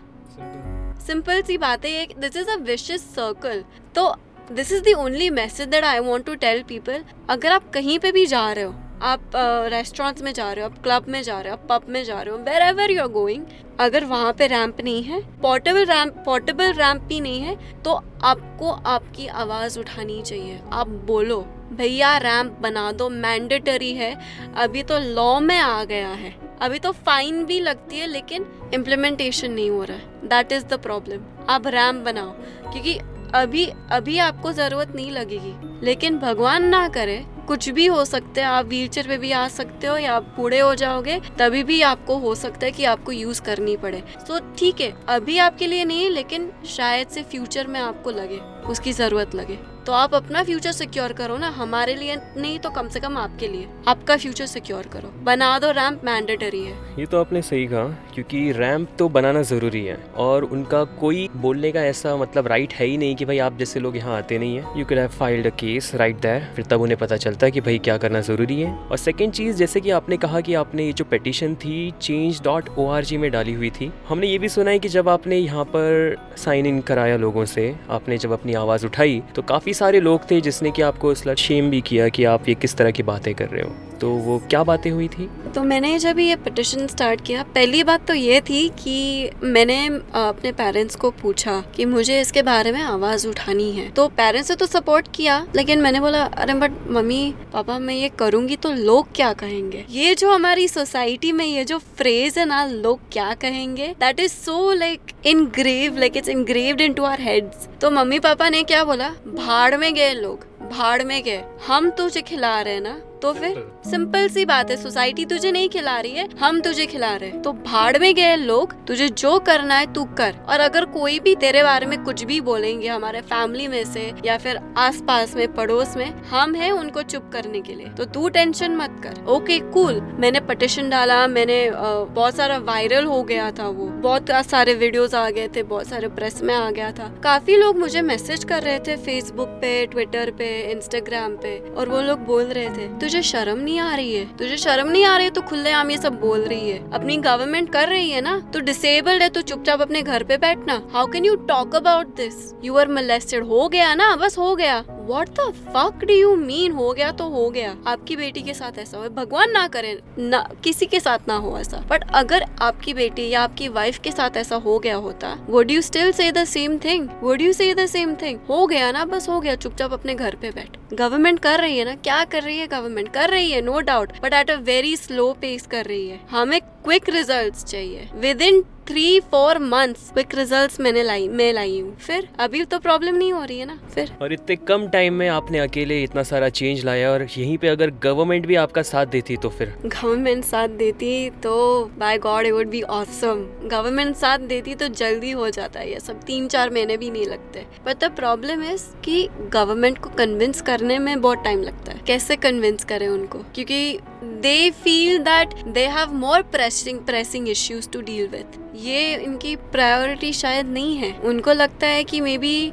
सिंपल सी बात है this is a vicious circle तो this is the only message that I want to tell people अगर आप कहीं पे भी जा रहे हो आप रेस्टोरेंट्स uh, में जा रहे हो आप क्लब में जा रहे हो आप पब में जा रहे हो wherever you are going अगर वहाँ पे रैंप नहीं है पोर्टेबल रैंप पोर्टेबल रैंप भी नहीं है तो आपको आपकी आवाज़ उठानी चाहिए। आप बोलो भैया रैंप बना दो मैंडेटरी है अभी तो लॉ में आ गया है। अभी तो फाइन भी लगती है, लेकिन इम्प्लीमेंटेशन नहीं हो रहा है। दैट इज़ द प्रॉब्लम आप रैम बनाओ, क्योंकि अभी अभी आपको ज़रूरत नहीं लगेगी। लेकिन भगवान ना करे, कुछ भी हो सकता है, आप व्हील चेयर पे भी आ सकते हो या आप बूढ़े हो जाओगे, तभी भी आपको हो सकता है कि आपको यूज़ करनी पड़े। तो ठीक है, अभी आपके लिए नहीं, लेकिन शायद से फ्यूचर में आपको लगे, उसकी ज़रूरत लगे। तो आप अपना फ्यूचर सिक्योर करो ना, हमारे लिए नहीं तो कम से कम आपके लिए। आपका फ्यूचर सिक्योर करो। बना दो रैम्प मैंडेटरी है। ये तो आपने सही कहा, क्योंकि रैम्प तो बनाना ज़रूरी है, और उनका कोई बोलने का ऐसा मतलब राइट है ही नहीं कि भाई आप जैसे लोग यहाँ आते नहीं है। You can have filed a case right there फिर तब उन्हें पता चलता है कि भाई क्या करना ज़रूरी है। और सेकेंड चीज़, जैसे कि आपने कहा कि आपने ये जो पेटिशन थी change dot O R G में डाली हुई थी, हमने ये भी सुना है कि जब आपने यहाँ पर साइन इन कराया लोगों से, आपने जब अपनी आवाज़ उठाई तो काफ़ी सारे लोग थे जिसने कि आपको इस शेम भी किया कि आप ये किस तरह की बातें कर रहे हो। तो वो क्या बातें हुई थी? तो मैंने जब ये पिटिशन स्टार्ट किया, पहली बात तो ये थी कि मैंने अपने पेरेंट्स को पूछा कि मुझे इसके बारे में आवाज़ उठानी है। तो पेरेंट्स ने तो सपोर्ट किया, लेकिन मैंने बोला, अरे बट मम्मी, पापा, मैं ये करूँगी तो लोग क्या कहेंगे? ये जो हमारी सोसाइटी में ये जो फ्रेज है ना, लोग क्या कहेंगे? That is so like engrave like it's engraved into our heads तो मम्मी पापा ने क्या बोला? भाड़ में गए लोग, भाड़ में गए। हम तुझे खिला रहे ना तो फिर सिंपल सी बात है सोसाइटी तुझे नहीं खिला रही है, हम तुझे खिला रहे हैं। तो भाड़ में गए लोग, तुझे जो करना है तू कर। और अगर कोई भी तेरे बारे में कुछ भी बोलेंगे हमारे फैमिली में से, या फिर आसपास में, पड़ोस में, हम हैं उनको चुप करने के लिए। तो तू टेंशन मत कर। ओके कूल मैंने पटिशन डाला, मैंने बहुत सारा वायरल हो गया था वो। बहुत सारे वीडियोस आ गए थे, बहुत सारे प्रेस में आ गया था। काफ़ी लोग मुझे मैसेज कर रहे थे फेसबुक पे ट्विटर पे इंस्टाग्राम पे, और वो लोग बोल रहे थे, तुझे तुझे शर्म नहीं आ रही है? तुझे शर्म नहीं आ रही है? तो खुले आम ये सब बोल रही है। अपनी गवर्नमेंट कर रही है ना? तो डिसेबल्ड है तो चुपचाप अपने घर पे बैठना। How can you talk about this you are molested हो गया ना? बस हो गया। What the fuck do you mean हो गया तो हो गया। आपकी बेटी के साथ ऐसा हो, भगवान ना करे, ना, किसी के साथ ना हो ऐसा। बट अगर आपकी बेटी या आपकी वाइफ के साथ ऐसा हो गया होता would you still say the same thing would you say the same thing हो गया ना, बस हो गया, चुपचाप अपने घर पे बैठ। गवर्नमेंट कर रही है ना? क्या कर रही है गवर्नमेंट कर रही है no doubt but at a very slow pace कर रही है। हमें क्विक रिजल्ट्स चाहिए। Within three four months quick results मैंने लाई मैं लाई हूँ। फिर अभी तो प्रॉब्लम नहीं हो रही है ना? फिर? और इतने कम टाइम में आपने अकेले इतना सारा चेंज लाया और यहीं पे अगर गवर्नमेंट भी आपका साथ देती तो फिर? गवर्नमेंट साथ देती तो by God it would be awesome government साथ देती तो जल्दी हो जाता है ये सब। तीन चार महीने भी नहीं लगते। बट द प्रॉब्लम इज़ कि गवर्नमेंट को कन्विंस करने में बहुत टाइम लगता है। कैसे कन्विंस करें उनको? क्योंकि they feel that they have more pressing pressing issues to deal with ये इनकी प्रायोरिटी शायद नहीं है। उनको लगता है कि मे बी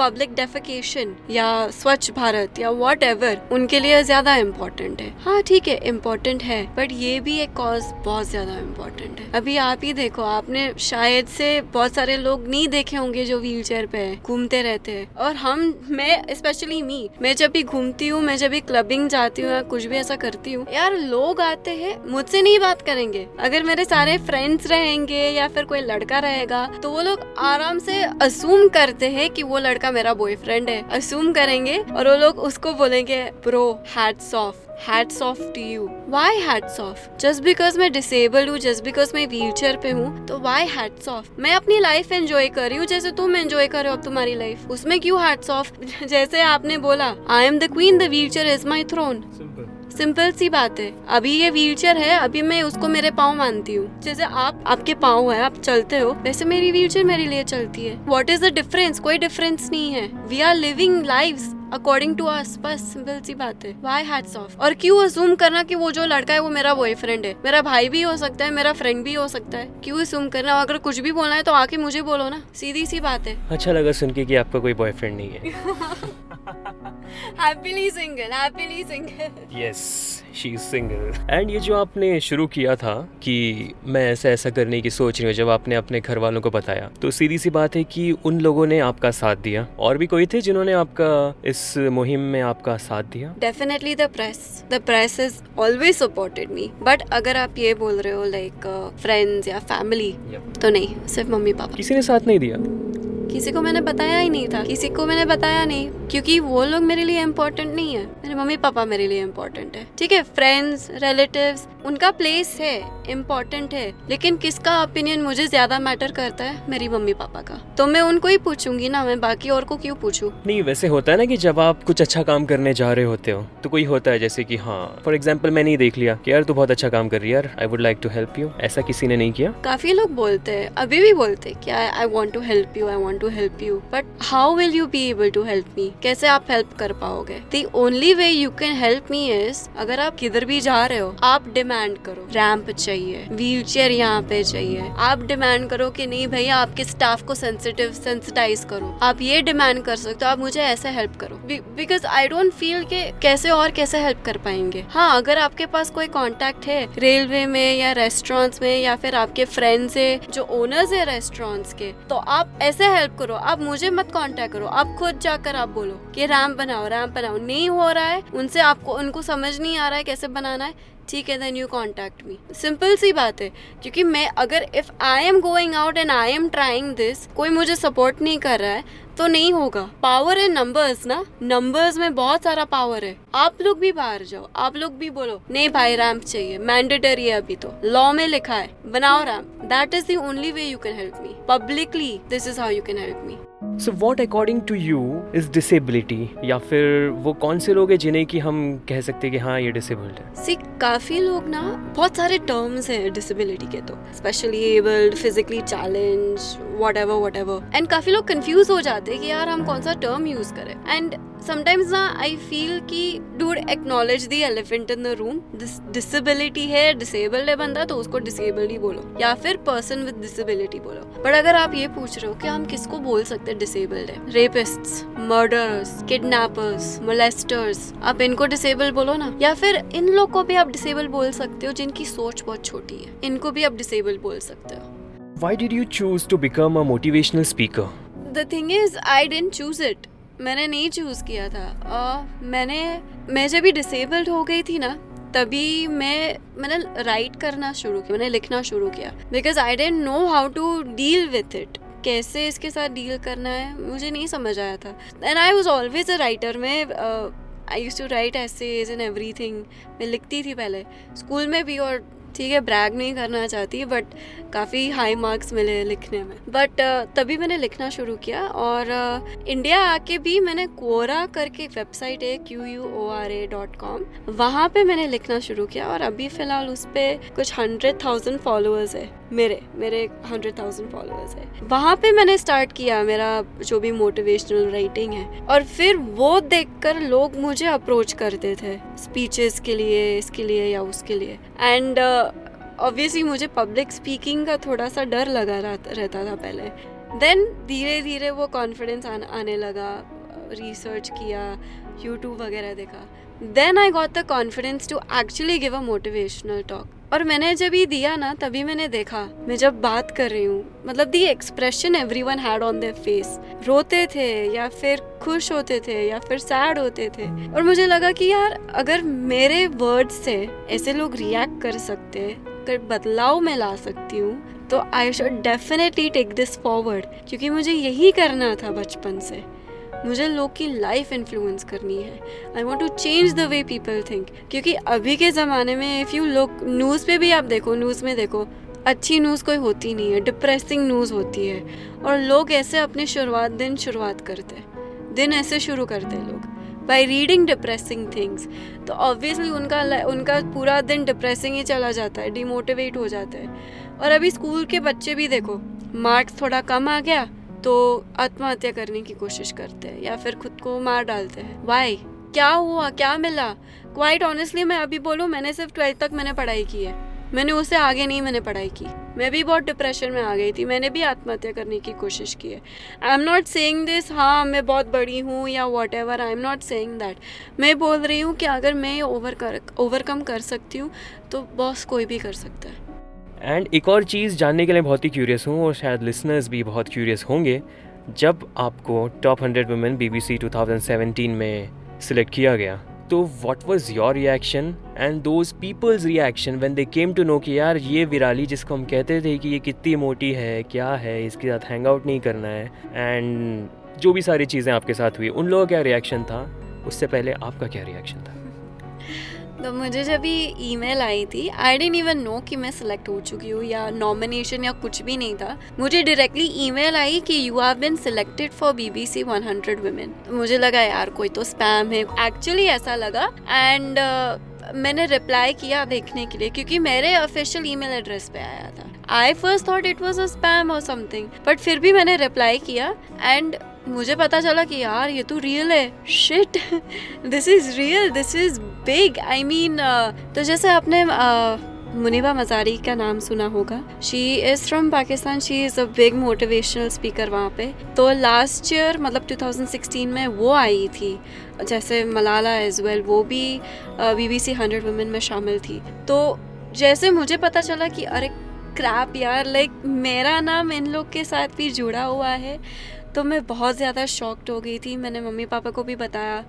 पब्लिक डेफिकेशन या स्वच्छ भारत या वॉट एवर उनके लिए ज़्यादा इम्पोर्टेंट है। हाँ ठीक है इम्पोर्टेंट है बट ये भी एक कॉज बहुत ज़्यादा इम्पोर्टेंट है। अभी आप ही देखो, आपने शायद से बहुत सारे लोग नहीं देखे होंगे जो व्हील चेयर पे घूमते रहते हैं। और हम, मैं स्पेशली मी मैं जब भी घूमती हूँ, मैं जब भी क्लबिंग जाती हूँ या कुछ भी ऐसा करती हूँ, यार लोग आते हैं, मुझसे नहीं बात करेंगे। अगर मेरे सारे फ्रेंड्स रहेंगे या फिर कोई लड़का रहेगा तो वो लोग आराम से असूम करते हैं कि वो लड़का मेरा बॉयफ्रेंड है असूम करेंगे और वो लोग उसको बोलेंगे pro hats off hats off to you why hats off just because मैं डिसेबल हूँ जस्ट बिकॉज़ मैं व्हील चेयर पे हूँ तो वाई हैट्स ऑफ़ मैं अपनी लाइफ एंजॉय कर रही हूँ जैसे तुम एंजॉय कर रहे हो तुम्हारी लाइफ उसमें क्यों हैट्स ऑफ़ जैसे आपने बोला I am the queen the wheelchair is my throne simple सी बात है। अभी ये व्हीलचेयर है अभी मैं उसको मेरे पाँव मानती हूँ। जैसे आप आपके पाँव है आप चलते हो वैसे मेरी व्हीलचेयर मेरे लिए चलती है। वॉट इज़ द डिफरेंस कोई डिफरेंस नहीं है। We are living life according to us बस सिंपल सी बात है। वाई हैट्स ऑफ़ और क्यों असूम करना कि वो जो लड़का है वो मेरा बॉयफ्रेंड है? मेरा भाई भी हो सकता है मेरा फ्रेंड भी हो सकता है। क्यों असूम करना? अगर कुछ भी बोलना है तो आके मुझे बोलो ना। सीधी सी बात है। अच्छा लगा सुन के कि आपका कोई बॉयफ्रेंड नहीं है। Happily single happily single yes she is single and ये जो आपने शुरू किया था कि मैं ऐसा ऐसा करने की सोच रही हूँ जब आपने अपने घर वालों को बताया तो सीधी सी बात है कि उन लोगों ने आपका साथ दिया। और भी कोई थे जिन्होंने आपका इस मुहिम में आपका साथ दिया? Definitely the press the press is always supported me but अगर आप ये बोल रहे हो लाइक फ्रेंड्स uh, या फैमिली तो नहीं सिर्फ़ मम्मी पापा। किसी ने साथ नहीं दिया? किसी को मैंने बताया ही नहीं था। किसी को मैंने बताया नहीं क्योंकि वो लोग मेरे लिए इम्पोर्टेंट नहीं है। मेरे मम्मी पापा मेरे लिए इम्पोर्टेंट है। ठीक है? फ्रेंड्स रिलेटिव्स उनका प्लेस है इम्पोर्टेंट है लेकिन किसका ओपिनियन मुझे ज़्यादा मैटर करता है? मेरी मम्मी पापा का। तो मैं उनको ही पूछूँगी ना मैं बाकी और को क्यों पूछू? नहीं वैसे होता है ना कि जब आप कुछ अच्छा काम करने जा रहे होते हो तो कोई होता है जैसे कि हाँ फॉर एग्ज़ाम्पल मैंने देख लिया कि यार तू बहुत अच्छा काम कर रही है यार I would like to help you ऐसा किसी ने नहीं किया। काफ़ी लोग बोलते हैं अभी भी बोलते हैं क्या I want to help you I want to help you but how will you be able to help me कैसे आप हेल्प कर पाओगे? The only way you can help me is अगर आप किधर भी जा रहे हो आप डिमांड करो। रैंप चाहिए व्हील चेयर यहाँ पे चाहिए। आप डिमांड करो कि नहीं भैया, आपके स्टाफ को सेंसिटिव सेंसिटाइज करो। आप ये डिमांड कर सकते हो, आप मुझे ऐसे हेल्प करो। बिकॉज़ आई डोंट फील के कैसे और कैसे हेल्प कर पाएँगे। हाँ अगर आपके पास कोई कॉन्टेक्ट है रेलवे में या रेस्टोरेंट्स में या फिर आपके फ्रेंड्स है, जो ओनर्स है रेस्टोरेंट्स के तो आप ऐसे हेल्प करो। आप मुझे मत कांटेक्ट करो। आप खुद जाकर आप बोलो कि रैम्प बनाओ रैम्प बनाओ। नहीं हो रहा है, उनसे आपको, उनको समझ नहीं आ रहा है कैसे बनाना है। ठीक है then you contact me simple सी बात है, क्योंकि मैं अगर if I am going out and I am trying this कोई मुझे सपोर्ट नहीं कर रहा है तो नहीं होगा। पावर है नंबर्स ना? नंबर्स में बहुत सारा पावर है। आप लोग भी बाहर जाओ, आप लोग भी बोलो, नहीं भाई रैम्प चाहिए मैंडेटरी है अभी तो। लॉ में लिखा है, बनाओ ramp that is the only way you can help me publicly this is how you can help me so what according to you is disability या फिर वो कौन से लोग हैं जिन्हें कि हम कह सकते हैं कि हाँ ये डिसेबल्ड है? सी काफ़ी लोग ना बहुत सारे टर्म्स हैं डिसेबिलिटी के तो specially abled physically challenge whatever whatever and काफ़ी लोग कंफ्यूज हो जाते हैं कि यार हम कौन सा टर्म यूज़ करें। एंड समटाइम्स ना आई फील कि dude acknowledge the elephant in the room disability है डिसेबल्ड है बंदा तो उसको डिसेबल्ड ही बोलो। या फिर पर्सन विद डिसेबिलिटी बोलो। बट अगर आप ये पूछ रहे हो कि हम किसको बोल सकते हैं डिसेबल्ड है? रेपिस्ट्स मर्डर्स किडनैपर्स मोलेस्टर्स आप इनको डिसेबल बोलो ना। या फिर इन लोग को भी आप डिसेबल बोल सकते हो जिनकी सोच बहुत छोटी है। इनको भी आप डिसेबल बोल सकते हो। Why did you choose to become a motivational speaker? The thing is, I didn't choose it. मैंने नहीं चूज़ किया था। uh, मैंने मैं जब भी डिसेबल्ड हो गई थी ना तभी मैं मैंने राइट करना शुरू किया मैंने लिखना शुरू किया। Because I don't know how to deal with it कैसे इसके साथ डील करना है मुझे नहीं समझ आया था। And I was always a writer में I use to write essays and everything मैं लिखती थी पहले। स्कूल में भी और ठीक है ब्रैग नहीं करना चाहती बट काफ़ी हाई मार्क्स मिले लिखने में। बट uh, तभी मैंने लिखना शुरू किया और इंडिया uh, आके भी मैंने कोरा करके वेबसाइट है Q U O R A dot com वहाँ पर मैंने लिखना शुरू किया और अभी फ़िलहाल उस पर कुछ हंड्रेड थाउज़ेंड फॉलोअर्स है। मेरे मेरे हंड्रेड थाउज़ेंड फॉलोअर्स है। वहाँ पे मैंने स्टार्ट किया मेरा जो भी मोटिवेशनल राइटिंग है। और फिर वो देखकर लोग मुझे अप्रोच करते थे स्पीचेस के लिए इसके लिए या उसके लिए। एंड ऑब्वियसली uh, मुझे पब्लिक स्पीकिंग का थोड़ा सा डर लगा रहता था पहले। देन धीरे धीरे वो कॉन्फिडेंस आने लगा रिसर्च किया यूट्यूब वगैरह देखा। Then I got the confidence to actually give a motivational talk और मैंने जब ये दिया ना, तभी मैंने देखा, मैं जब बात कर रही हूँ मतलब the expression everyone had on their face रोते थे या फिर खुश होते थे या फिर सैड होते थे, और मुझे लगा कि यार, अगर मेरे वर्ड्स से ऐसे लोग रिएक्ट कर सकते, अगर बदलाव में ला सकती हूँ तो I should definitely take this forward क्योंकि मुझे यही करना था बचपन से। मुझे लोग की लाइफ इन्फ्लुएंस करनी है। I want to change the way people think क्योंकि अभी के ज़माने में इफ़ यू लोग न्यूज़ पे भी आप देखो न्यूज़ में देखो, अच्छी न्यूज़ कोई होती नहीं है डिप्रेसिंग न्यूज़ होती है। और लोग ऐसे अपने शुरुआत, दिन शुरुआत करते हैं। दिन ऐसे शुरू करते हैं लोग। बाई रीडिंग डिप्रेसिंग थिंग्स तो ऑब्वियसली उनका उनका पूरा दिन डिप्रेसिंग ही चला जाता है डिमोटिवेट हो जाता है। और अभी स्कूल के बच्चे भी देखो मार्क्स थोड़ा कम आ गया तो आत्महत्या करने की कोशिश करते हैं या फिर खुद को मार डालते हैं। वाई क्या हुआ? क्या मिला? क्वाइट ऑनेस्टली मैं अभी बोलूँ, मैंने सिर्फ़ ट्वेल्थ तक मैंने पढ़ाई की है। मैंने उससे आगे नहीं मैंने पढ़ाई की। मैं भी बहुत डिप्रेशन में आ गई थी। मैंने भी आत्महत्या करने की कोशिश की है। I am not saying this हाँ मैं बहुत बड़ी हूँ या whatever I am not saying that मैं बोल रही हूँ कि अगर मैं ओवर कर ओवरकम कर सकती हूँ तो बॉस कोई भी कर सकता है। एंड एक और चीज़ जानने के लिए बहुत ही क्यूरियस हूँ, और शायद लिसनर्स भी बहुत क्यूरियस होंगे, जब आपको top hundred women B B C two thousand seventeen में सिलेक्ट किया गया तो what was your reaction and those people's reaction when they came to know कि यार ये विराली जिसको हम कहते थे कि ये कितनी मोटी है, क्या है, इसके साथ हैंग आउट नहीं करना है एंड जो भी सारी चीज़ें आपके साथ हुई, उन लोगों का क्या रिएक्शन था? उससे पहले आपका क्या रिएक्शन था? तो मुझे जब ये ईमेल आई थी आई डेंट इवन नो कि मैं सिलेक्ट हो चुकी हूँ या नॉमिनेशन या कुछ भी नहीं था। मुझे डायरेक्टली ईमेल आई कि you have been selected for BBC 100 women मुझे लगा यार कोई तो स्पैम है। एक्चुअली ऐसा लगा। एंड uh, मैंने रिप्लाई किया देखने के लिए क्योंकि मेरे ऑफिशियल ईमेल एड्रेस पे आया था। I first thought it was a spam और समथिंग बट फिर भी मैंने रिप्लाई किया। एंड मुझे पता चला कि यार ये तो रियल है। Shit this is real this is big I mean तो जैसे आपने uh, मुनिबा मजारी का नाम सुना होगा। She is from Pakistan she is a big motivational speaker वहाँ पे। तो लास्ट ईयर मतलब 2016 में वो आई थी। जैसे मलाला एज वेल वो भी B B C hundred women में शामिल थी। तो जैसे मुझे पता चला कि अरे क्रैप यार लाइक मेरा नाम इन लोग के साथ भी जुड़ा हुआ है। तो मैं बहुत ज़्यादा शॉक्ड हो गई थी। मैंने मम्मी पापा को भी बताया।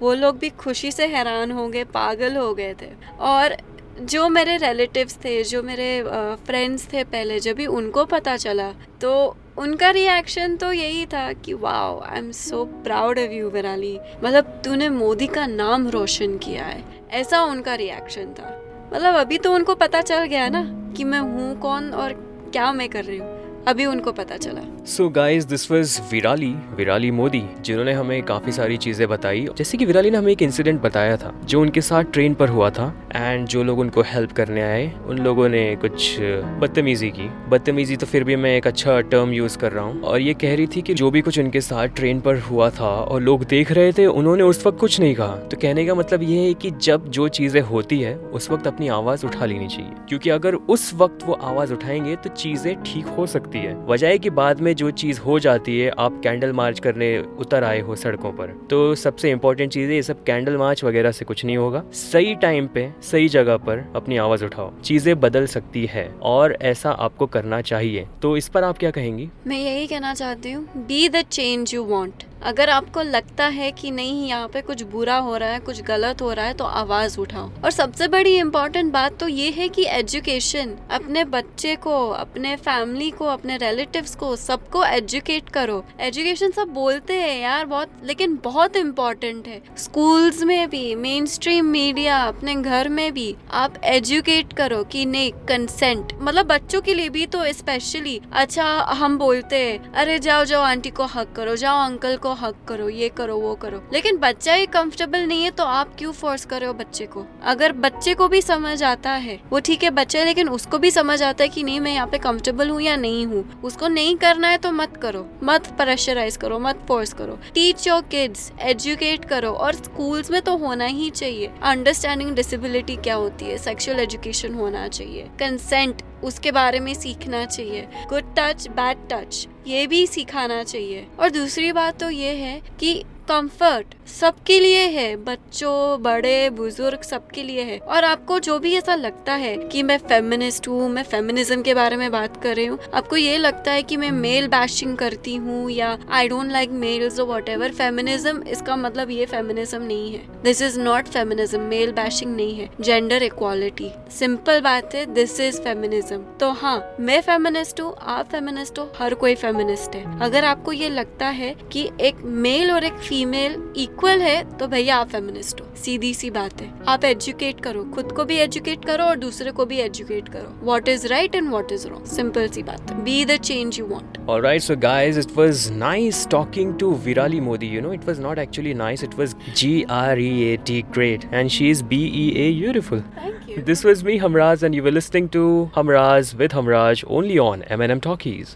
वो लोग भी खुशी से हैरान हो गए, पागल हो गए थे। और जो मेरे रिलेटिव्स थे, जो मेरे फ्रेंड्स थे पहले, जब भी उनको पता चला तो उनका रिएक्शन तो यही था कि, wow I am so proud of you Virali मतलब तूने मोदी का नाम रोशन किया है। ऐसा उनका रिएक्शन था। मतलब अभी तो उनको पता चल गया ना कि मैं हूँ कौन और क्या मैं कर रही हूँ। अभी उनको पता चला। So guys this was Virali Virali Modi जिन्होंने हमें काफ़ी सारी चीज़ें बताई। जैसे कि विराली ने हमें एक इंसिडेंट बताया था, जो उनके साथ ट्रेन पर हुआ था एंड जो लोग उनको हेल्प करने आए, उन लोगों ने कुछ बदतमीजी की। बदतमीजी तो फिर भी मैं एक अच्छा टर्म यूज़ कर रहा हूँ। और ये कह रही थी कि जो भी कुछ उनके साथ ट्रेन पर हुआ था, और लोग देख रहे थे, उन्होंने उस वक्त कुछ नहीं कहा। तो कहने का मतलब ये है कि जब जो चीज़ें होती है, उस वक्त अपनी आवाज़ उठा लेनी चाहिए। क्योंकि अगर उस वक्त वो आवाज़ उठाएँगे तो चीज़ें ठीक हो सकती सकती है। वजह है कि बाद में जो चीज़ हो जाती है, आप कैंडल मार्च करने उतर आए हो सड़कों पर तो सबसे इम्पोर्टेंट चीज़ है, ये सब कैंडल मार्च वगैरह से कुछ नहीं होगा। सही टाइम पे, सही जगह पर अपनी आवाज़ उठाओ। चीज़ें बदल सकती है और ऐसा आपको करना चाहिए। तो इस पर आप क्या कहेंगी? मैं यही कहना चाहती हूँ be the change you want अगर आपको लगता है कि नहीं, यहाँ पे कुछ बुरा हो रहा है, कुछ गलत हो रहा है तो आवाज़ उठाओ। और सबसे बड़ी इम्पोर्टेंट बात तो ये है कि एजुकेशन अपने बच्चे को, अपने फैमिली को, अपने रिलेटिव्स को, सबको एजुकेट करो। एजुकेशन सब बोलते हैं यार बहुत, लेकिन बहुत इम्पोर्टेंट है। स्कूल्स में भी मेन स्ट्रीम मीडिया अपने घर में भी आप एजुकेट करो कि नहीं कंसेंट मतलब बच्चों के लिए भी तो स्पेशली अच्छा हम बोलते हैं, अरे जाओ जाओ आंटी को हक करो, जाओ अंकल को हक करो, ये करो, वो करो। लेकिन बच्चा ही कंफर्टेबल नहीं है तो आप क्यों फोर्स कर रहे हो बच्चे को? अगर बच्चे को भी समझ आता है, वो ठीक है बच्चे लेकिन उसको भी समझ आता है कि नहीं, मैं यहाँ पे कंफर्टेबल हूँ या नहीं हूँ। उसको नहीं करना है तो मत करो। मत प्रेशराइज करो, मत फोर्स करो। टीच योर किड्स एजुकेट करो। और स्कूल्स में तो होना ही चाहिए। अंडरस्टैंडिंग डिसेबिलिटी क्या होती है? सेक्सुअल एजुकेशन होना चाहिए। कंसेंट उसके बारे में सीखना चाहिए। गुड टच बैड टच ये भी सिखाना चाहिए। और दूसरी बात तो ये है कि कंफर्ट सबके लिए है, बच्चों, बड़े, बुज़ुर्ग सबके लिए है। और आपको जो भी ऐसा लगता है कि मैं फेमिनिस्ट हूँ, मैं फेमिनिज्म के बारे में बात कर रही हूँ, आपको ये लगता है कि मैं मेल बैशिंग करती हूँ या आई डोंट लाइक मेल्स और वॉट एवर फेमिनिज्म इसका मतलब ये फेमिनिज्म नहीं है। This is not feminism male bashing नहीं है। जेंडर इक्वालिटी सिंपल बात है दिस इज़ फेमिनिज्म तो हाँ मैं फेमिनिस्ट हूँ, आप फेमिनिस्ट हो, हर कोई फेमिनिस्ट है। अगर आपको ये लगता है कि एक मेल और एक फीमेल इक्वल है तो भैया आप फेमिनिस्ट हो सीधी सी बात है आप एजुकेट करो खुद को भी एजुकेट करो और दूसरे को भी एजुकेट करो what is right and what is wrong simple सी बात है be the change you want Alright, so guys, it was nice talking to Virali Modi. You know, it was not actually nice, it was G R E A T great, and she is B E A beautiful. Thank you. This was me, Hamraz, and you were listening to Hamraz with Hamraj only on M&M Talkies.